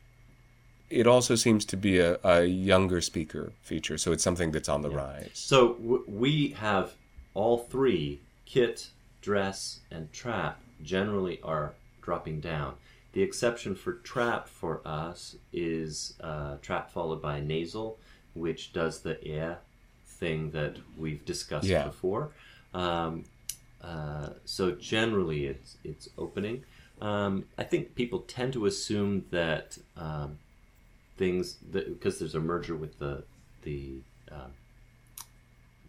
it also seems to be a, a younger speaker feature, so it's something that's on the yeah. rise. So w- we have all three kit, dress, and trap generally are dropping down. The exception for trap for us is uh, trap followed by nasal, which does the air thing that we've discussed yeah. before. Um, uh, so generally, it's it's opening. Um, I think people tend to assume that um, things that because there's a merger with the the uh,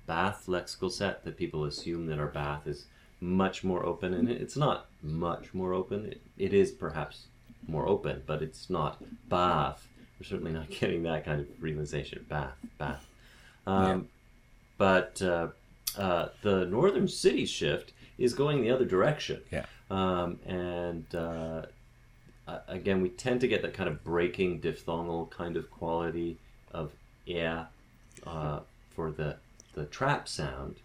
Bath lexical set that people assume that our Bath is much more open, and it's not much more open. It, it is perhaps more open, but it's not Bath. We're certainly not [laughs] getting that kind of realization. Bath, Bath. Um, Yeah. But uh, uh, the northern city shift is going the other direction. Yeah. Um, and uh, again, we tend to get that kind of breaking diphthongal kind of quality of yeah uh, for the the trap sound,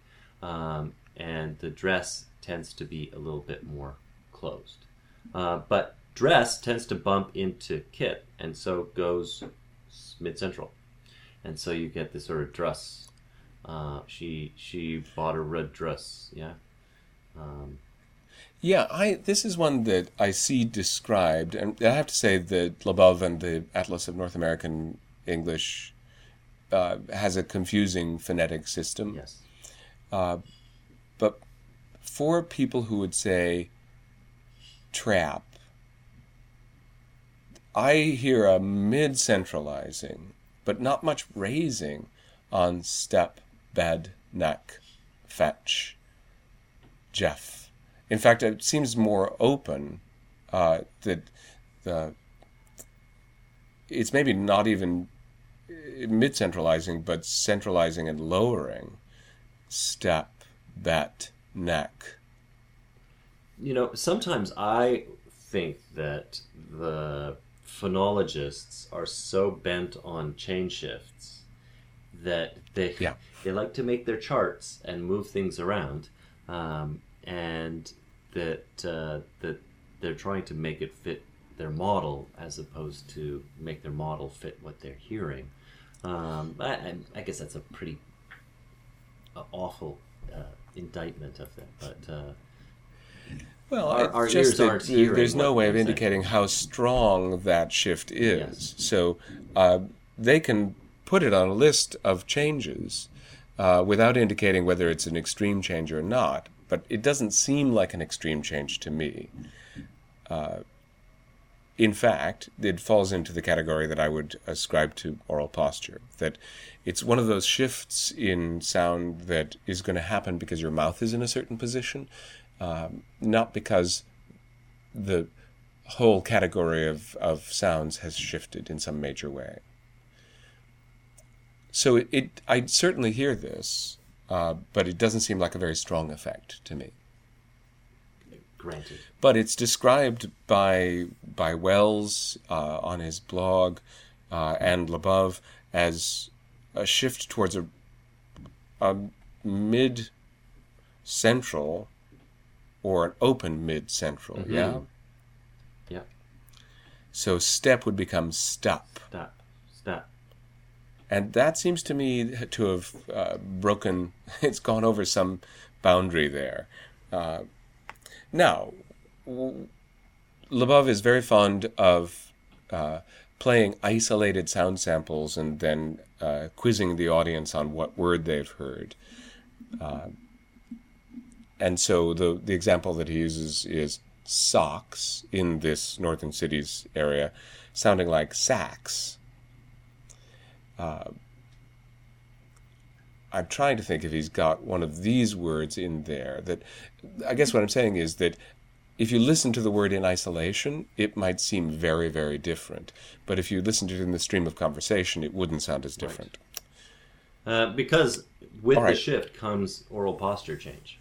um, and the dress tends to be a little bit more closed. Uh, but dress tends to bump into kit, and so goes mid central, and so you get this sort of dress. Uh, she she bought a red dress, yeah. Um, Yeah, I this is one that I see described, and I have to say that Labov and the Atlas of North American English uh, has a confusing phonetic system. yes. But for people who would say trap, I hear a mid centralizing, but not much raising on step, bed, neck, fetch, Jeff. In fact, it seems more open uh, that the it's maybe not even mid centralizing, but centralizing and lowering step, bet, neck. You know, sometimes I think that the phonologists are so bent on chain shifts that they Yeah. they like to make their charts and move things around, um, and that uh, that they're trying to make it fit their model as opposed to make their model fit what they're hearing. Um, I, I- guess that's a pretty uh, awful uh, indictment of them, but. Uh, Well, Our- our just that there's no way of they're saying. indicating how strong that shift is. Yes. So uh, they can put it on a list of changes uh, without indicating whether it's an extreme change or not. But it doesn't seem like an extreme change to me. Uh, in fact, it falls into the category that I would ascribe to oral posture. That it's one of those shifts in sound that is going to happen because your mouth is in a certain position, um, not because the whole category of, of sounds has shifted in some major way. So it, it I certainly hear this, uh, but it doesn't seem like a very strong effect to me. Granted. But it's described by by Wells uh, on his blog uh, and Labov as a shift towards a, a mid central or an open mid central. Yeah. Yeah. So step would become step. Stop. And that seems to me to have uh, broken, [laughs] it's gone over some boundary there. Uh, now, Labov is very fond of uh, playing isolated sound samples and then uh, quizzing the audience on what word they've heard. Uh, and so the, the example that he uses is socks in this northern cities area, sounding like sax. I'm trying to think if he's got one of these words in there. That I guess what I'm saying is that if you listen to the word in isolation, it might seem very, very different. But if you listen to it in the stream of conversation, it wouldn't sound as different. Uh, because with All the shift comes oral posture change.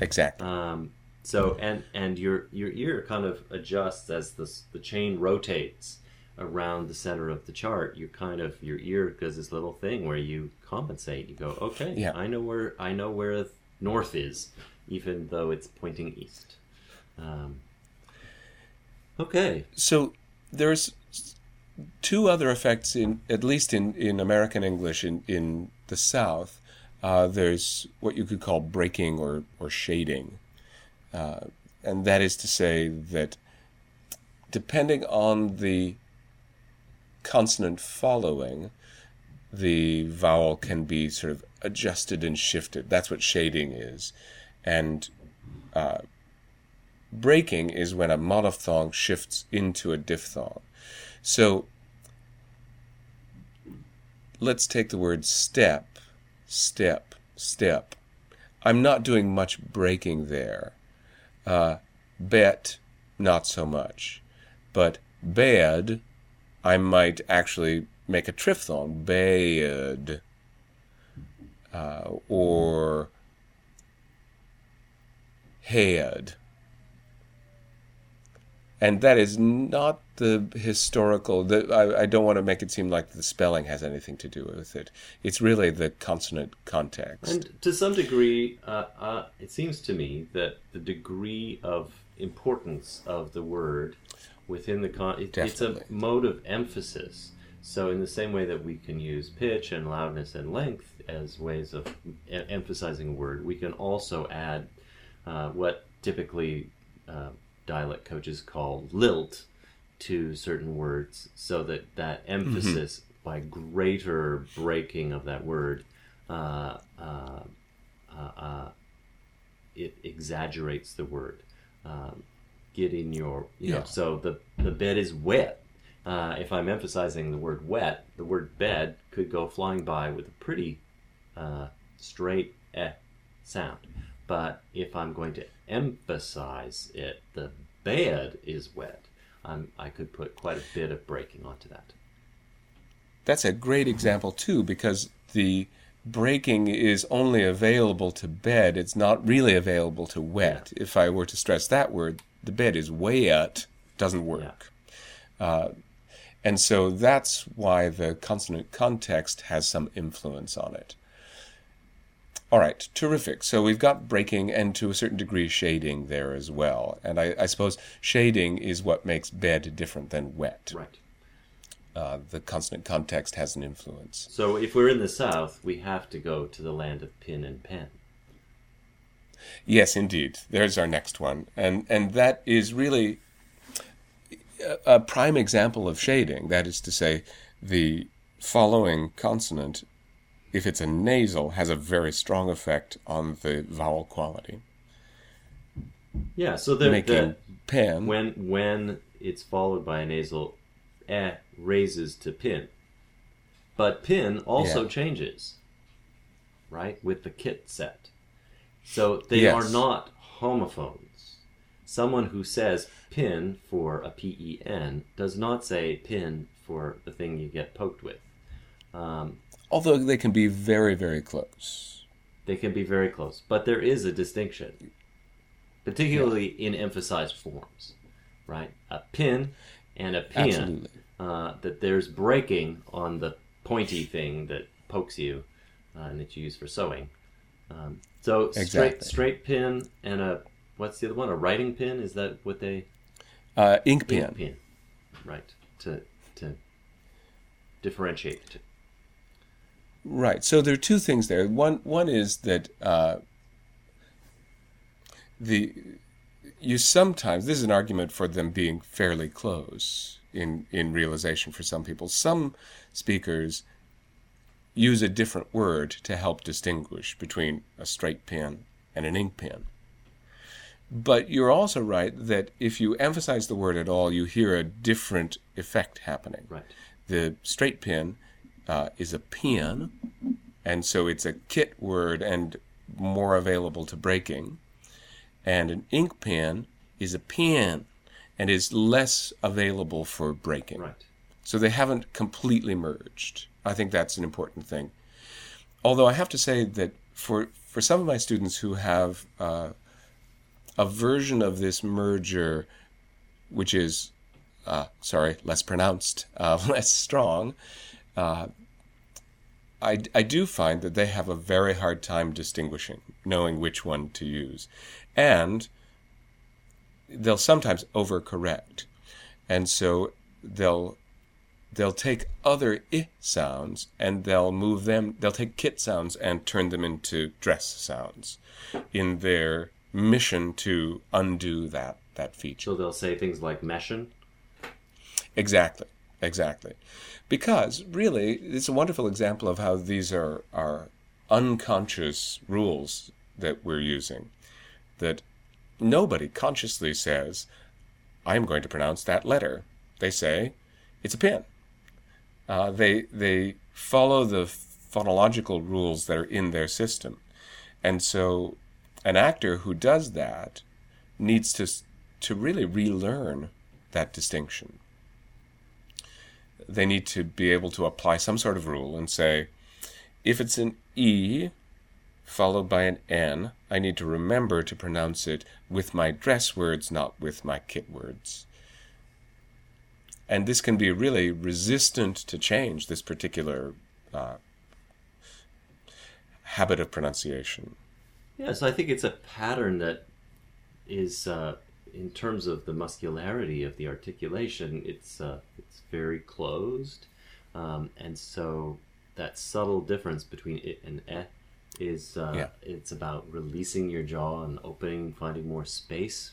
Exactly. Um, so and and your your ear kind of adjusts as the the chain rotates around the center of the chart. You kind of your ear does this little thing where you compensate. You go, okay, Yeah. I know where I know where north is, even though it's pointing east. Um, okay, So there's two other effects in at least in, in American English in, in the South. Uh, there's what you could call breaking or, or shading. Uh, and that is to say that depending on the consonant following, the vowel can be sort of adjusted and shifted. That's what shading is. And uh, breaking is when a monophthong shifts into a diphthong. So let's take the word step. step, step. I'm not doing much breaking there. Uh, bet, not so much. But bed, I might actually make a triphthong, bed. Uh, or head. And that is not the historical. The, I, I don't want to make it seem like the spelling has anything to do with it. It's really the consonant context. And to some degree, uh, uh, it seems to me that the degree of importance of the word within the con it, it's a mode of emphasis. So, in the same way that we can use pitch and loudness and length as ways of e- emphasizing a word, we can also add uh, what typically uh, dialect coaches call lilt to certain words, so that that emphasis by greater breaking of that word, uh, uh, uh, uh, it exaggerates the word. Um, getting your, you know, Yeah. so the the bed is wet. Uh, if I'm emphasizing the word wet, the word bed could go flying by with a pretty uh, straight eh sound. But if I'm going to emphasize it, the bed is wet. Um, I could put quite a bit of breaking onto that. That's a great example, too, because the breaking is only available to bed. It's not really available to wet. If I were to stress that word, the bed is wet, doesn't work. Uh, and so that's why the consonant context has some influence on it. All right, terrific. So we've got breaking and to a certain degree shading there as well. And I, I suppose shading is what makes bed different than wet. Right. Uh, the consonant context has an influence. So if we're in the South, we have to go to the land of pin and pen. Yes, indeed. There's our next one. And and that is really a, a prime example of shading. That is to say, the following consonant, if it's a nasal, has a very strong effect on the vowel quality. Yeah. So the, Making the when when it's followed by a nasal eh raises to pin, but pin also Yeah. changes, right, with the kit set. So they Yes. are not homophones. Someone who says pin for a P E N does not say pin for the thing you get poked with. Um, although they can be very, very close. They can be very close, but there is a distinction, particularly in emphasized forms, right? A pin and a pin. Uh, that there's breaking on the pointy thing that pokes you, uh, and that you use for sewing. Um, so straight Exactly. straight pin and a what's the other one? A writing pin? Is that what they? Uh, ink pen. Ink pin, right? To to differentiate the. Right. So there are two things there. One one is that uh, the you sometimes this is an argument for them being fairly close in in realization for some people. Some speakers use a different word to help distinguish between a straight pen and an ink pen. But you're also right that if you emphasize the word at all, you hear a different effect happening. Right. The straight pen uh, is a pen, and so it's a kit word and more available to breaking. And an ink pen is a pen and is less available for breaking. Right. So they haven't completely merged. I think that's an important thing. Although I have to say that for for some of my students who have uh, a version of this merger, which is uh, sorry, less pronounced, uh, [laughs] less strong, uh, I, I do find that they have a very hard time distinguishing, knowing which one to use. And they'll sometimes overcorrect. And so they'll they'll take other i sounds and they'll move them they'll take kit sounds and turn them into dress sounds in their mission to undo that that feature So they'll say things like meshin. Exactly, exactly. Because really, it's a wonderful example of how these are, are unconscious rules that we're using. That nobody consciously says, I'm going to pronounce that letter. They say, it's a pin. Uh, they, they follow the phonological rules that are in their system. And so an actor who does that needs to to really relearn that distinction. They need to be able to apply some sort of rule and say, if it's an E followed by an N, I need to remember to pronounce it with my dress words, not with my kit words. And this can be really resistant to change, this particular uh, habit of pronunciation. Yes, I think it's a pattern that is, uh, in terms of the muscularity of the articulation, it's uh, it's very closed, um, and so that subtle difference between it and eh is uh, Yeah. it's about releasing your jaw and opening, finding more space.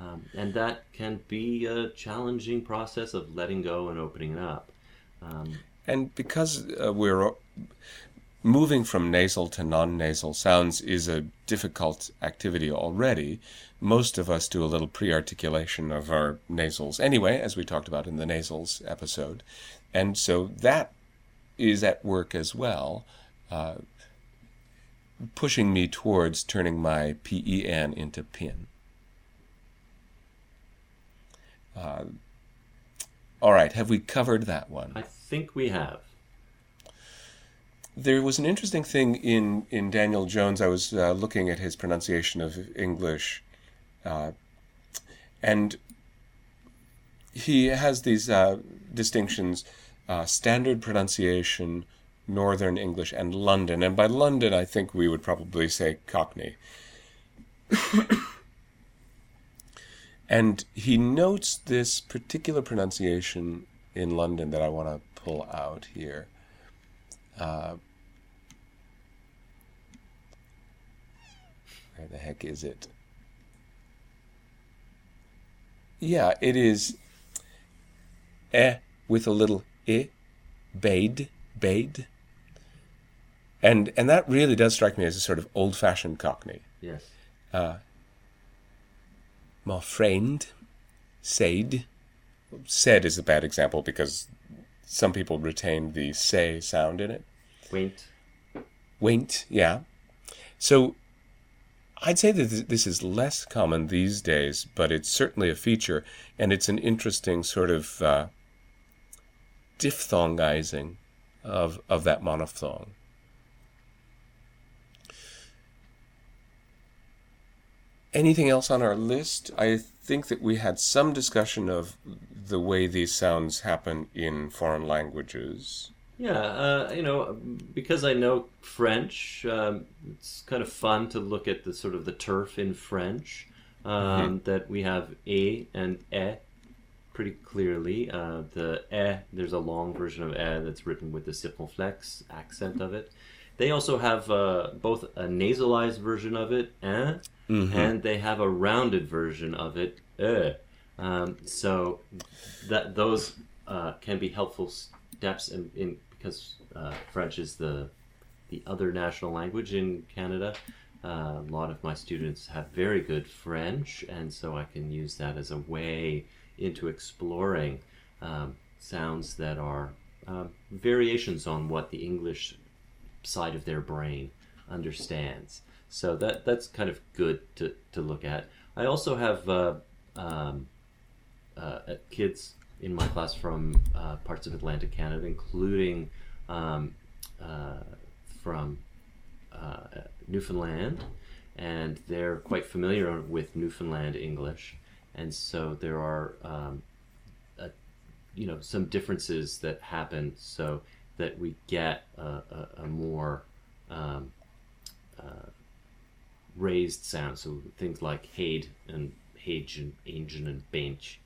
Um, and that can be a challenging process of letting go and opening up. Um, And because uh, we're moving from nasal to non nasal sounds is a difficult activity already, most of us do a little pre articulation of our nasals anyway, as we talked about in the nasals episode. And so that is at work as well, uh, pushing me towards turning my PEN into PIN. Uh, all right, have we covered that one? I think we have. There was an interesting thing in, in Daniel Jones. I was uh, looking at his pronunciation of English, uh, and he has these uh, distinctions uh, standard pronunciation, Northern English, and London. And by London, I think we would probably say Cockney. And he notes this particular pronunciation in London that I want to pull out here. Uh, where the heck is it? Yeah, it is eh with a little i, bade, bade. And and that really does strike me as a sort of old-fashioned Cockney. Yes. My friend said. Said is a bad example because some people retain the say sound in it. Quaint. Went, yeah. So I'd say that this is less common these days, but it's certainly a feature, and it's an interesting sort of uh, diphthongizing of, of that monophthong. Anything else on our list? I think that we had some discussion of the way these sounds happen in foreign languages. Yeah, uh, you know, because I know French, um, it's kind of fun to look at the sort of the turf in French. Um, That we have a and e pretty clearly. Uh, the e, there's a long version of e that's written with the circonflex accent of it. They also have uh, both a nasalized version of it, eh, and they have a rounded version of it, eh. Um, so that those uh, can be helpful steps in, in because uh, French is the the other national language in Canada. Uh, a lot of my students have very good French, and so I can use that as a way into exploring um, sounds that are um, variations on what the English side of their brain understands. So that that's kind of good to, to look at. I also have uh, um, uh, kids in my class from uh, parts of Atlantic Canada, including um, uh, from uh, Newfoundland, and they're quite familiar with Newfoundland English, and so there are um, you know some differences that happen so that we get a, a, a more um, uh, raised sound. So things like haid and hage and engine and bench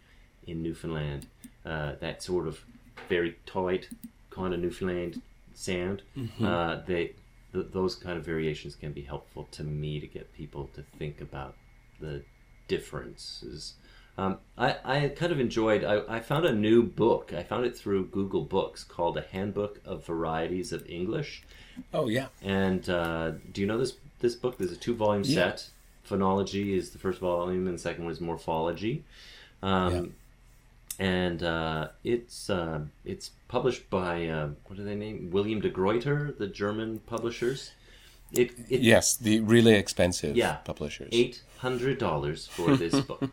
in Newfoundland, uh, that sort of very tight kind of Newfoundland sound. Uh, they th- those kind of variations can be helpful to me to get people to think about the differences. Um, I, I kind of enjoyed. I, I found a new book. I found it through Google Books called A Handbook of Varieties of English. Oh, yeah. And uh, do you know this this book? There's a two volume Yeah. set. Phonology is the first volume, and the second one is morphology. Um, and uh, it's uh, it's published by uh, what do they name William de Gruyter, the German publishers. It, it Yes, the really expensive Yeah. publishers. eight hundred dollars for this [laughs] book.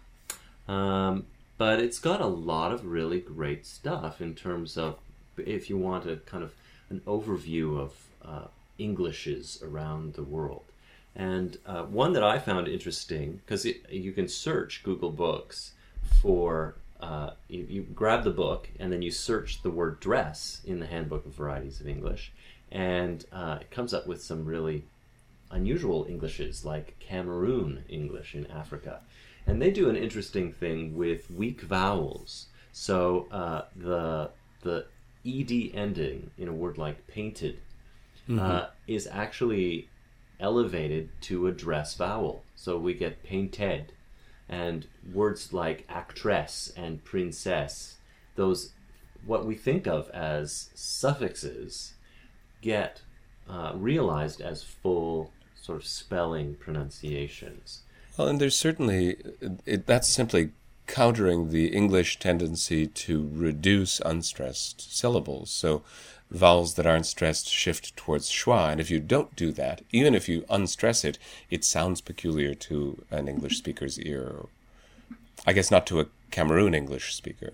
Um, but it's got a lot of really great stuff in terms of if you want a kind of an overview of uh, Englishes around the world. And uh, one that I found interesting because you can search Google Books for uh, you, you grab the book and then you search the word dress in the Handbook of Varieties of English, and uh, it comes up with some really unusual Englishes like Cameroon English in Africa. And they do an interesting thing with weak vowels. So uh, the the ed ending in a word like painted uh, is actually elevated to a dress vowel. So we get painted, and words like actress and princess, those what we think of as suffixes, get uh, realized as full sort of spelling pronunciations. Well, and there's certainly it, that's simply countering the English tendency to reduce unstressed syllables. So vowels that aren't stressed shift towards schwa, and if you don't do that, even if you unstress it, it sounds peculiar to an English speaker's ear. I guess not to a Cameroon English speaker.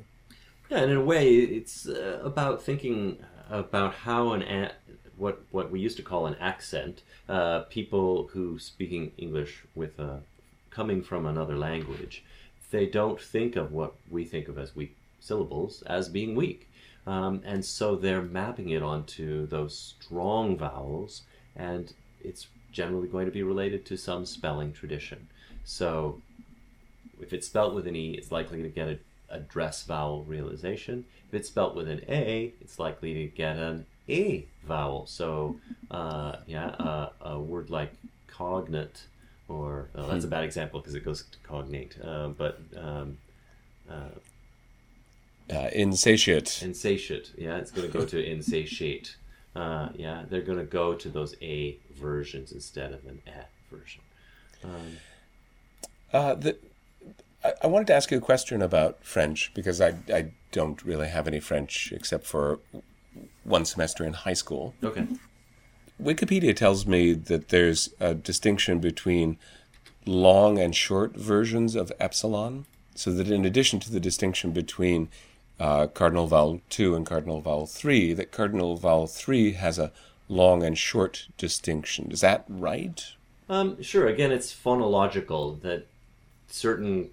Yeah, and in a way, it's uh, about thinking about how an a- what what we used to call an accent. Uh, people who speaking English with a coming from another language, they don't think of what we think of as weak syllables as being weak, um, and so they're mapping it onto those strong vowels, and it's generally going to be related to some spelling tradition. So if it's spelt with an E, it's likely to get a, a dress vowel realization. If it's spelt with an A, it's likely to get an A vowel. So, uh, yeah, uh, a word like cognate, or oh, that's a bad example because it goes to cognate, uh, but um, Uh, insatiate. insatiate, yeah, it's going to go to [laughs] insatiate. Uh, yeah, they're going to go to those A versions instead of an E version. Uh, the, I, I wanted to ask you a question about French because I, I don't really have any French except for one semester in high school. Okay. Wikipedia tells me that there's a distinction between long and short versions of epsilon, so that in addition to the distinction between uh, cardinal vowel 2 and cardinal vowel 3, that cardinal vowel 3 has a long and short distinction. Is that right? Um, sure. Again, it's phonological that certain,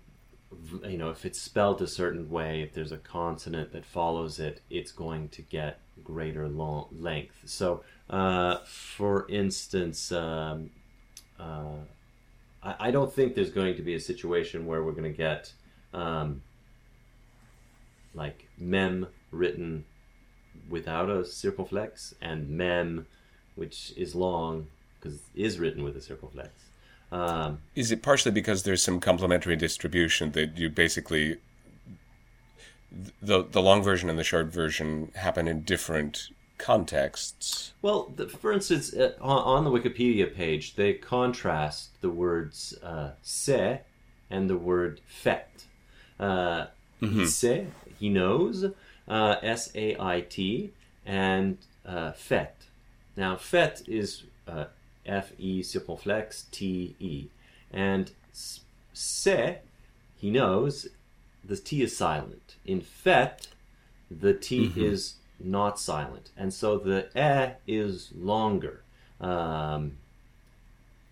you know, if it's spelled a certain way, if there's a consonant that follows it, it's going to get greater long length. So, uh, for instance, um, uh, I, I don't think there's going to be a situation where we're going to get um, like mem written without a circumflex and mem, which is long because is written with a circumflex. Um, Is it partially because there's some complementary distribution that you basically the the long version and the short version happen in different contexts? well, the, for instance, uh, on, on the Wikipedia page, they contrast the words uh, "se" and the word "fait." Uh, He sait, he knows, uh, S A I T, and uh, fait. Now, fête is uh, F E circumflex T E, and "se" he knows, the T is silent. In fête, the T is not silent, and so the E is longer. Um,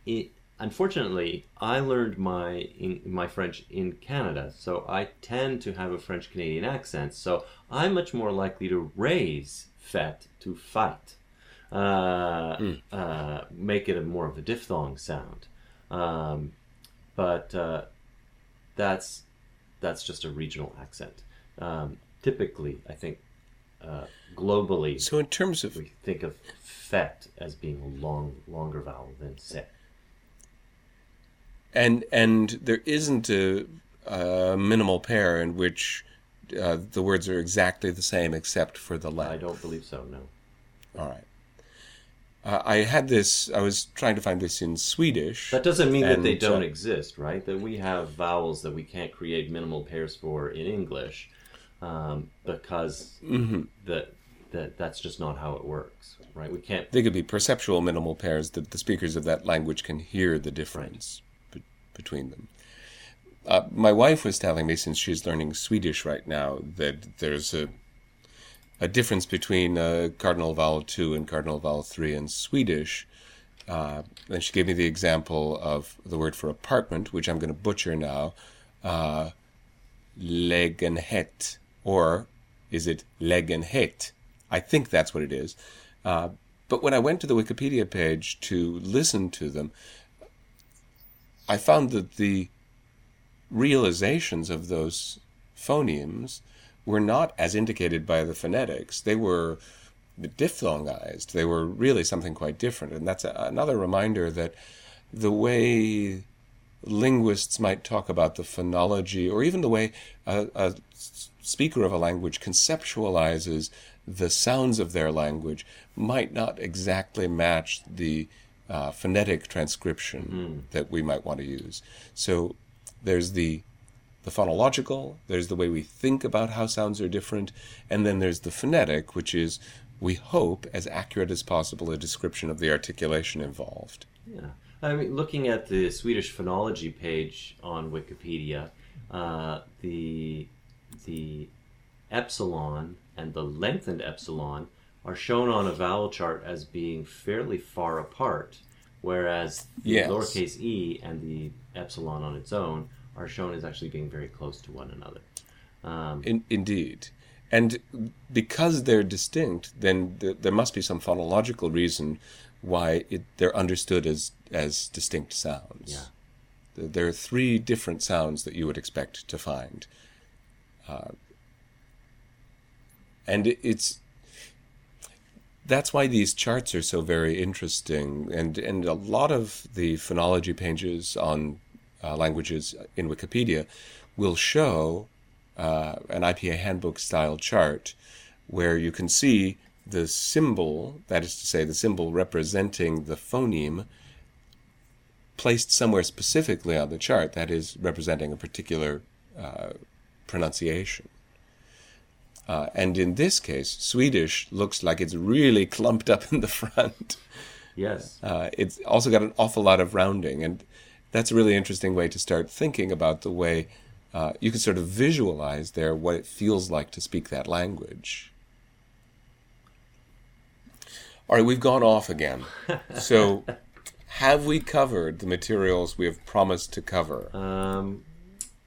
it, unfortunately, I learned my in, my French in Canada, so I tend to have a French Canadian accent. So I'm much more likely to raise fête to fight, uh, uh, make it a more of a diphthong sound. Um, but uh, that's that's just a regional accent. Um, typically, I think uh, globally, So in terms of we think of fête as being a long, longer vowel than se. and and there isn't a, a minimal pair in which uh, the words are exactly the same except for the letter. I don't believe so. No. All right. Uh, I had this. I was trying to find this in Swedish. That doesn't mean that they don't uh, exist, right? That we have vowels that we can't create minimal pairs for in English. um, because hmm that that that's just not how it works, right? We can't. They could be perceptual minimal pairs that the speakers of that language can hear the difference be- between them. Uh, my wife was telling me, since she's learning Swedish right now, that there's a a difference between uh, cardinal vowel two and cardinal vowel three in Swedish. Uh, and she gave me the example of the word for apartment, which I'm going to butcher now, uh, lägenhet, or is it lägenhet? I think that's what it is. Uh, but when I went to the Wikipedia page to listen to them, I found that the realizations of those phonemes were not as indicated by the phonetics. They were diphthongized. They were really something quite different. And that's a, another reminder that the way linguists might talk about the phonology, or even the way a, a speaker of a language conceptualizes the sounds of their language, might not exactly match the uh, phonetic transcription that we might want to use. So there's the the phonological, there's the way we think about how sounds are different, and then there's the phonetic, which is, we hope, as accurate as possible, a description of the articulation involved. Yeah. I mean, looking at the Swedish phonology page on Wikipedia, uh, the the epsilon and the lengthened epsilon are shown on a vowel chart as being fairly far apart, whereas the Yes. lowercase e and the epsilon on its own are shown as actually being very close to one another. Um, In, indeed. And because they're distinct, then th- there must be some phonological reason why it, they're understood as, as distinct sounds. Yeah. Th- There are three different sounds that you would expect to find. Uh, and it, it's that's why these charts are so very interesting and and a lot of the phonology pages on uh, languages in Wikipedia will show uh, an IPA handbook style chart where you can see the symbol that is to say the symbol representing the phoneme placed somewhere specifically on the chart that is representing a particular uh, pronunciation uh, and in this case, Swedish looks like it's really [laughs] clumped up in the front. yes. Uh, it's also got an awful lot of rounding, and that's a really interesting way to start thinking about the way uh, you can sort of visualize there what it feels like to speak that language. All right, we've gone off again. [laughs] So, have we covered the materials we have promised to cover? Um,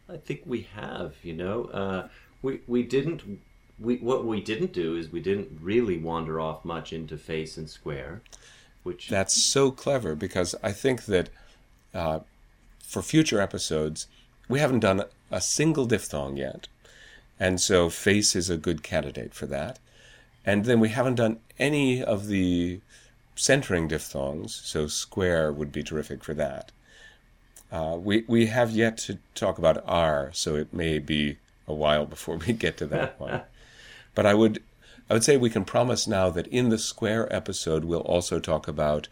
I think we have. You know, uh, we we didn't. We what we didn't do is we didn't really wander off much into face and square, which That's so clever because I think that uh, for future episodes, we haven't done a single diphthong yet. And so face is a good candidate for that. And then we haven't done any of the centering diphthongs, so square would be terrific for that. Uh, we, we have yet to talk about R, so it may be a while before we get to that one. [laughs] But I would I would say we can promise now that in the square episode we'll also talk about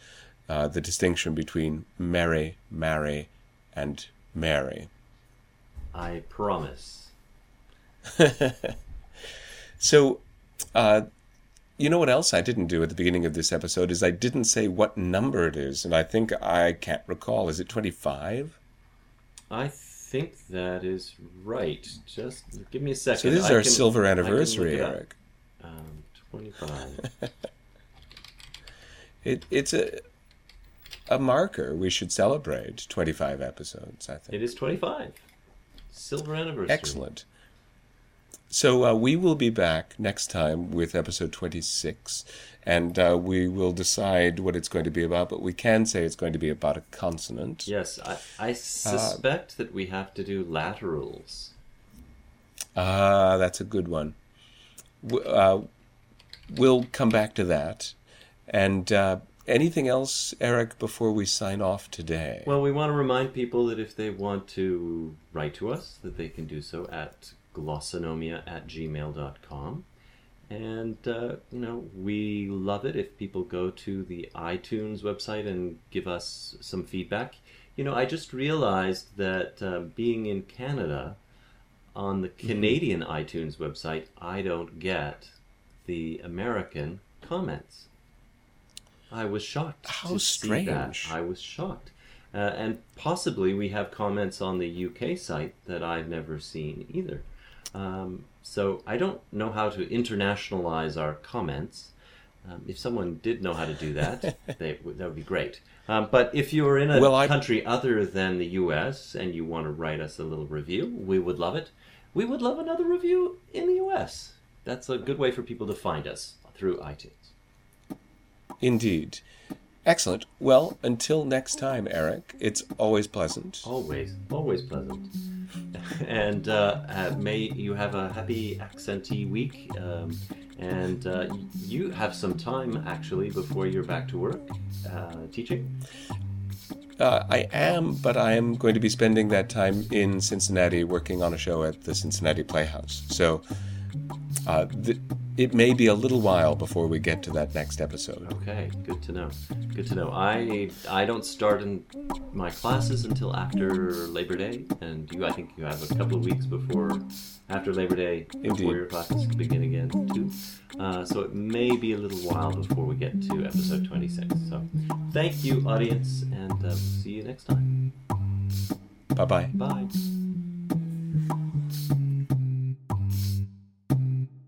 uh, the distinction between Mary, Mary, and Mary. I promise. [laughs] So, uh, you know what else I didn't do at the beginning of this episode is I didn't say what number it is, and I think I can't recall. Is it twenty-five? I think that is right. Just give me a second. So this is I our can- silver I can look anniversary. Eric. Um, Twenty-five. [laughs] It, it's a a marker we should celebrate. Twenty-five episodes, I think. it is twenty-five. Silver anniversary. Excellent. So uh, we will be back next time with episode 26, and uh, we will decide what it's going to be about, but we can say it's going to be about a consonant. Yes, I, Uh, I suspect that we have to do laterals. Ah, that's a good one. W- Uh, we'll come back to that. And uh, anything else, Eric, before we sign off today? Well, we want to remind people that if they want to write to us, that they can do so at glossonomia at gmail.com. And, uh, you know, we love it if people go to the iTunes website and give us some feedback. You know, I just realized that uh, being in Canada, on the Canadian iTunes website, I don't get the American comments. I was shocked. How to See that. strange. I was shocked. Uh, and possibly we have comments on the UK site that I've never seen either. Um, so I don't know how to internationalize our comments. Um, if someone did know how to do that, [laughs] they, that would be great. Um, but if you're in a Well, I- country other than the US and you want to write us a little review, we would love it. We would love another review in the US. That's a good way for people to find us through iTunes. Indeed. Excellent. Well, until next time, Eric, it's always pleasant. Always, always pleasant. [laughs] and uh, uh, may you have a happy accenty week. Um, and uh, you have some time actually before you're back to work uh, teaching. Uh, I am, but I am going to be spending that time in Cincinnati working on a show at the Cincinnati Playhouse. So uh, th- it may be a little while before we get to that next episode. Okay, good to know. Good to know. I I don't start in my classes until after Labor Day, and you I think you have a couple of weeks before after Labor Day Indeed. before your classes begin again too. Uh, so it may be a little while before we get to episode twenty six. So thank you, audience, and uh, we'll see you next time. Bye bye. Bye.